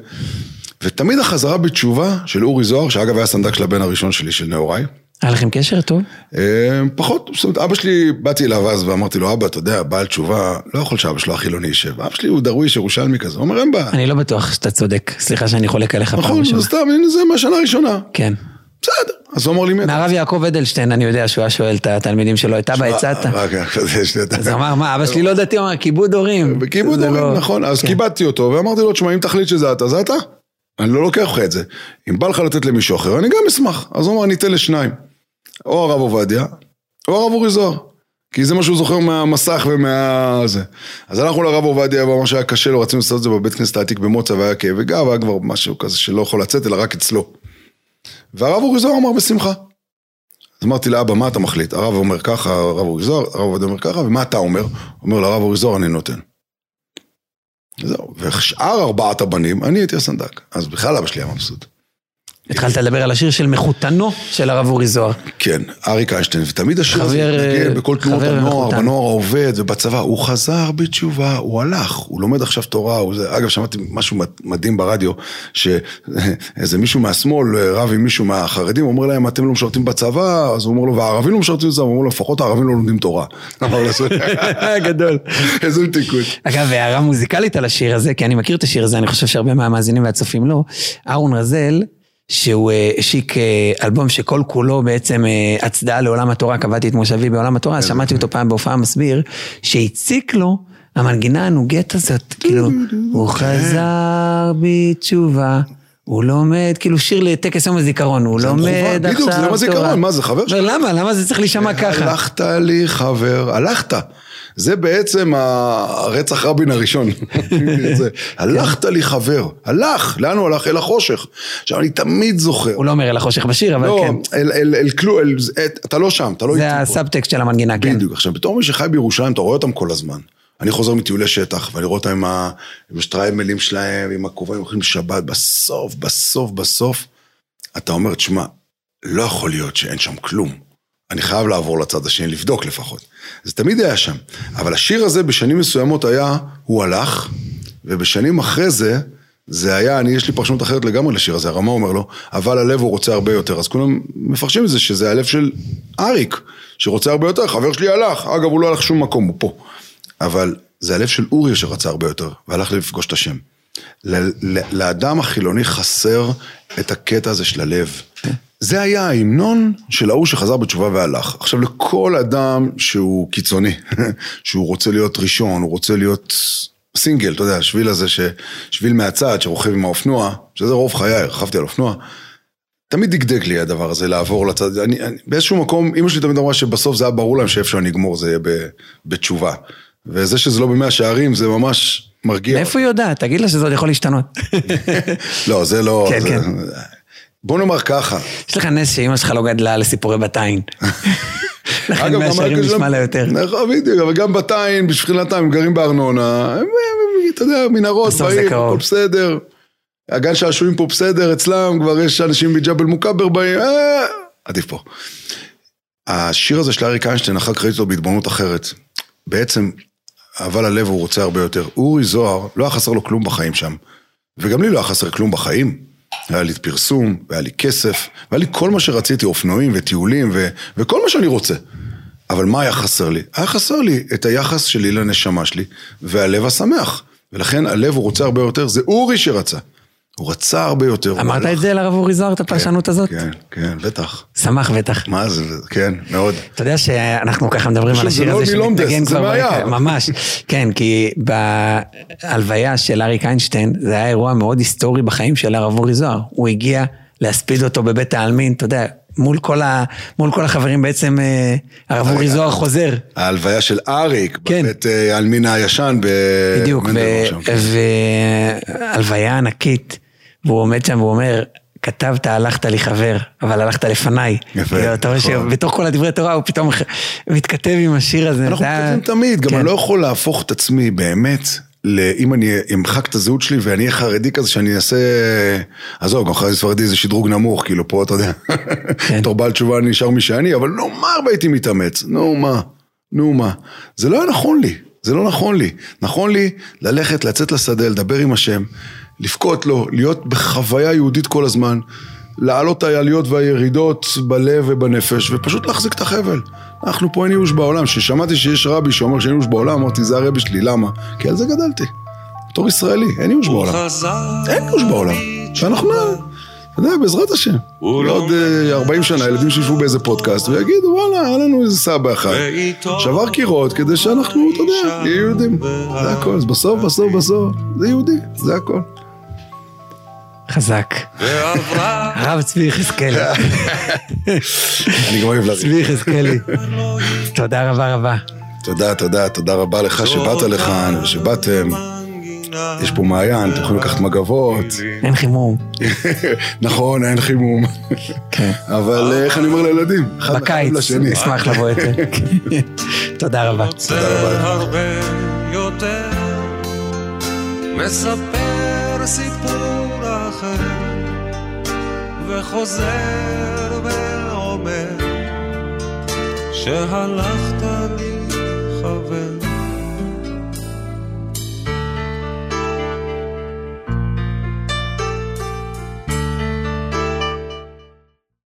C: ותמיד החזרה בתשובה של אורי זוהר, שאגב היה סנדק של הבן הראשון שלי, של נאוריי.
B: היה לכם קשר טוב?
C: פחות, זאת אומרת, אבא שלי, באתי אליו אז ואמרתי לו, אבא, אתה יודע, בעל תשובה, לא יכול שאבא שלו החילוני יישב. אבא שלי הוא דרוויש, ירושלמי כזה, הוא אומר, אין בעיה.
B: אני לא בטוח שאתה צודק, סליחה שאני חולק עליך פעם
C: ראשונה. נכון, סתם, זה מהשנה הראשונה.
B: כן.
C: בסדר. אז הוא אמר לי, אתה?
B: מהרב יעקב אדלשטיין, אני יודע שהוא היה שואל את התלמידים שלו, את אבא הצעת? אז אמר, מה, אבא שלי לא דתי, הוא אמר, כיבוד הורים.
C: בכיבוד
B: זה
C: הורים,
B: לא-
C: נכון. אז
B: כן.
C: כיבדתי אותו, ואמרתי לו, תשמע, אם תחליט שזה אתה, זה אתה. אני לא לוקח לך את זה. אם בא לך לתת למישהו אחר, אני גם אשמח. אז הוא אמר, אני אתן לשניים. או הרב עובדיה, או הרב אורי זוהר. כי זה מה שהוא זוכר מהמסך ומה... זה. אז הלכנו לרב עובדיה, והוא אמר שהיה קשה לו, רצינו לעשות את זה בבית כנסת העתיק במוצא, והיה כאבי גב, היה כבר משהו כזה שלא יכול לצאת, אלא רק אצלו. והרב אורי זוהר אמר בשמחה. אז אמרתי לאבא, מה אתה מחליט? הרב אומר ככה, הרב אורי זוהר, הרב עובדיה אומר ככה, ומה אתה אומר? אומר לרב אורי זוהר, אני נותן. זהו, ושאר ארבעת הבנים, אני הייתי הסנדק. אז בכלל אבא שלי היה מבסוט.
B: התחלת לדבר על השיר של מחותנו של הרב אורי זוהר.
C: כן, אריק איינשטיין, ותמיד השיר הזה מתנגן
B: אה,
C: בכל תנועות הנוער. בנוער העובד ובצבא, הוא חזר בתשובה, הוא הלך, הוא לומד עכשיו תורה, הוא אגב שמעתי משהו מד- מדהים ברדיו, שאיזה מישהו מהשמאל רב עם מישהו מהחרדים, אומר להם אתם לא משרתים בצבא, אז הוא אומר לו והערבים לא משרתים בצבא, הוא אומר לו לפחות הערבים לא לומדים תורה. אמר לו, "זה-
B: גדול.
C: איזה מתיקות.
B: אגב, הערה מוזיקלית על השיר הזה, כי אני מכיר את השיר הזה, אני חושב שהרבה מהמאזינים והצופים לא. אהרון רזל, שהוא אה, השיק אה, אלבום שכל כולו בעצם אה, הצדעה לעולם התורה, קבעתי את מושבי בעולם התורה, אז שמעתי אותו פעם בהופעה מסביר, שהציק לו המנגינה הנוגת הזאת, כאילו, הוא חזר בתשובה. הוא לומד, כאילו שיר לטקס יום הזיכרון, הוא לומד עכשיו
C: בדיוק, זה יום הזיכרון,
B: תורה.
C: מה זה, חבר
B: אומר, למה? למה זה צריך להישמע ככה?
C: הלכת לי חבר, הלכת. זה בעצם הרצח רבין הראשון. זה, הלכת לי חבר, הלך, לאן הוא הלך? אל החושך. עכשיו אני תמיד זוכר.
B: הוא לא אומר אל החושך בשיר, אבל
C: לא,
B: כן.
C: אל, אל, כלום, אתה לא שם, אתה לא
B: זה
C: איתי פה.
B: הסאבטקסט של המנגינה, כן.
C: בדיוק. עכשיו, בתור מי שחי בירושלים, אתה רואה אותם כל הזמן. אני חוזר מטיולי שטח, ואני רואה אותם. עם השטריימלים שלהם, עם הכובעים, הולכים לשבת, בסוף, בסוף, בסוף, אתה אומר, תשמע, לא יכול להיות שאין שם כלום. אני חייב לעבור לצד השני, לבדוק לפחות. זה תמיד היה שם. אבל השיר הזה בשנים מסוימות היה, הוא הלך, ובשנים אחרי זה, זה היה, אני, יש לי פרשנות אחרת לגמרי לשיר הזה, הרמה אומר לו, אבל הלב הוא רוצה הרבה יותר. אז כולם מפרשים את זה שזה הלב של אריק, שרוצה הרבה יותר, חבר שלי הלך, אגב, הוא לא הלך שום מקום, הוא פה. אבל זה הלב של אורי שרצה הרבה יותר, והלך לפגוש את השם. לאדם החילוני חסר את הקטע הזה של הלב. זה היה ההמנון של ההוא שחזר בתשובה והלך. עכשיו לכל אדם שהוא קיצוני, שהוא רוצה להיות ראשון, הוא רוצה להיות סינגל, אתה יודע, השביל הזה, ש... שביל מהצד שרוכב עם האופנוע, שזה רוב חיי, רכבתי על אופנוע. תמיד דגדג לי הדבר הזה, לעבור לצד, אני, אני, באיזשהו מקום, אמא שלי תמיד אמרה שבסוף זה היה ברור להם שאיפה שאני אגמור זה יהיה ב, בתשובה. וזה שזה לא במאה שערים, זה ממש מרגיע.
B: מאיפה היא יודעת? תגיד לה שזה עוד יכול להשתנות.
C: לא, זה לא...
B: כן,
C: זה...
B: כן.
C: בוא נאמר ככה.
B: יש לך נס שאימא שלך לא גדלה לסיפורי בת עין. לכן
C: הרקע
B: נשמע לה יותר.
C: נכון, בדיוק, אבל גם בתיים, בשכנתם, הם גרים בארנונה, הם, אתה יודע, מנהרות, באים. הכל בסדר. הגן שעשועים פה בסדר, אצלם כבר יש אנשים מג'בל מוכבר באים, אה, עדיף פה. השיר הזה של אריק איינשטיין, אחר כך ראיתי אותו בהתבוננות אחרת. בעצם, אבל הלב הוא רוצה הרבה יותר. אורי זוהר, לא היה חסר לו כלום בחיים שם. וגם לי לא היה חסר כלום בחיים. היה לי פרסום, והיה לי כסף, והיה לי כל מה שרציתי, אופנועים וטיולים ו... וכל מה שאני רוצה. אבל מה היה חסר לי? היה חסר לי את היחס שלי לנשמה שלי, והלב השמח. ולכן הלב הוא רוצה הרבה יותר, זה אורי שרצה. הוא רצה הרבה יותר.
B: אמרת. את זה לרב אורי זוהר, את הפרשנות הזאת?
C: כן, כן, בטח.
B: שמח בטח.
C: מה זה, כן, מאוד.
B: אתה יודע שאנחנו ככה מדברים על השיר
C: לא
B: הזה שמתנגן
C: זה
B: כבר. ברקע, ממש, כן, כי בהלוויה של אריק איינשטיין, זה היה אירוע מאוד היסטורי בחיים של הרב אורי זוהר. הוא הגיע להספיד אותו בבית העלמין, אתה יודע, מול כל, ה, מול כל החברים בעצם אה, הרב אורי זוהר חוזר.
C: ההלוויה של אריק,
B: כן.
C: בבית אה, העלמין הישן
B: בדיוק,
C: במנדלבורג שם.
B: והלוויה ענקית, והוא עומד שם והוא אומר, כתבת הלכת לי חבר, אבל הלכת לפניי.
C: יפה,
B: כאילו, אתה רואה
C: נכון.
B: שבתוך כל הדברי תורה הוא פתאום מתכתב עם השיר הזה.
C: אנחנו כותבים תמיד, גם
B: כן.
C: אני לא יכול להפוך את עצמי באמת, אם אני אמחק את הזהות שלי ואני אהיה חרדי כזה שאני אעשה, עזוב, גם חרדי ספרדי זה שדרוג נמוך, כאילו פה אתה יודע,
B: כן.
C: בתור בעל תשובה אני נשאר מי שאני, אבל נאמר והייתי מתאמץ, נו מה, נו מה, זה לא היה נכון לי, זה לא נכון לי, נכון לי ללכת, לצאת לשדה, לדבר עם השם, לבכות לו, להיות בחוויה יהודית כל הזמן. לעלות העליות והירידות בלב ובנפש, ופשוט להחזיק את החבל. אנחנו פה אין ייאוש בעולם. כששמעתי שיש רבי שאומר שאין ייאוש בעולם, אמרתי, זה הרבי שלי, למה? כי על זה גדלתי. בתור ישראלי, אין ייאוש בעולם. אין ייאוש בעולם. שאנחנו... אתה יודע, בעזרת השם. בעוד אה, 40 שנה ילדים שישבו באיזה פודקאסט ויגידו, וואלה, היה לנו איזה סבא אחד. שבר קירות כדי שאנחנו, אתה יודע, נהיה יהודים. זה הכל, בסוף, בסוף, בסוף, זה יהודי, זה הכל.
B: חזק. הרב צבי יחזקאלי.
C: אני גם אוהב לריב.
B: צבי יחזקאלי. תודה רבה רבה.
C: תודה, תודה, תודה רבה לך שבאת לכאן ושבאתם. יש פה מעיין, אתם יכולים לקחת מגבות.
B: אין חימום.
C: נכון, אין חימום.
B: כן.
C: אבל אה, איך אני אומר לילדים?
B: בקיץ. נשמח לבוא יותר. תודה רבה.
C: תודה רבה
D: מספר סיפור אחר, וחוזר ואומר, שהלכת לי.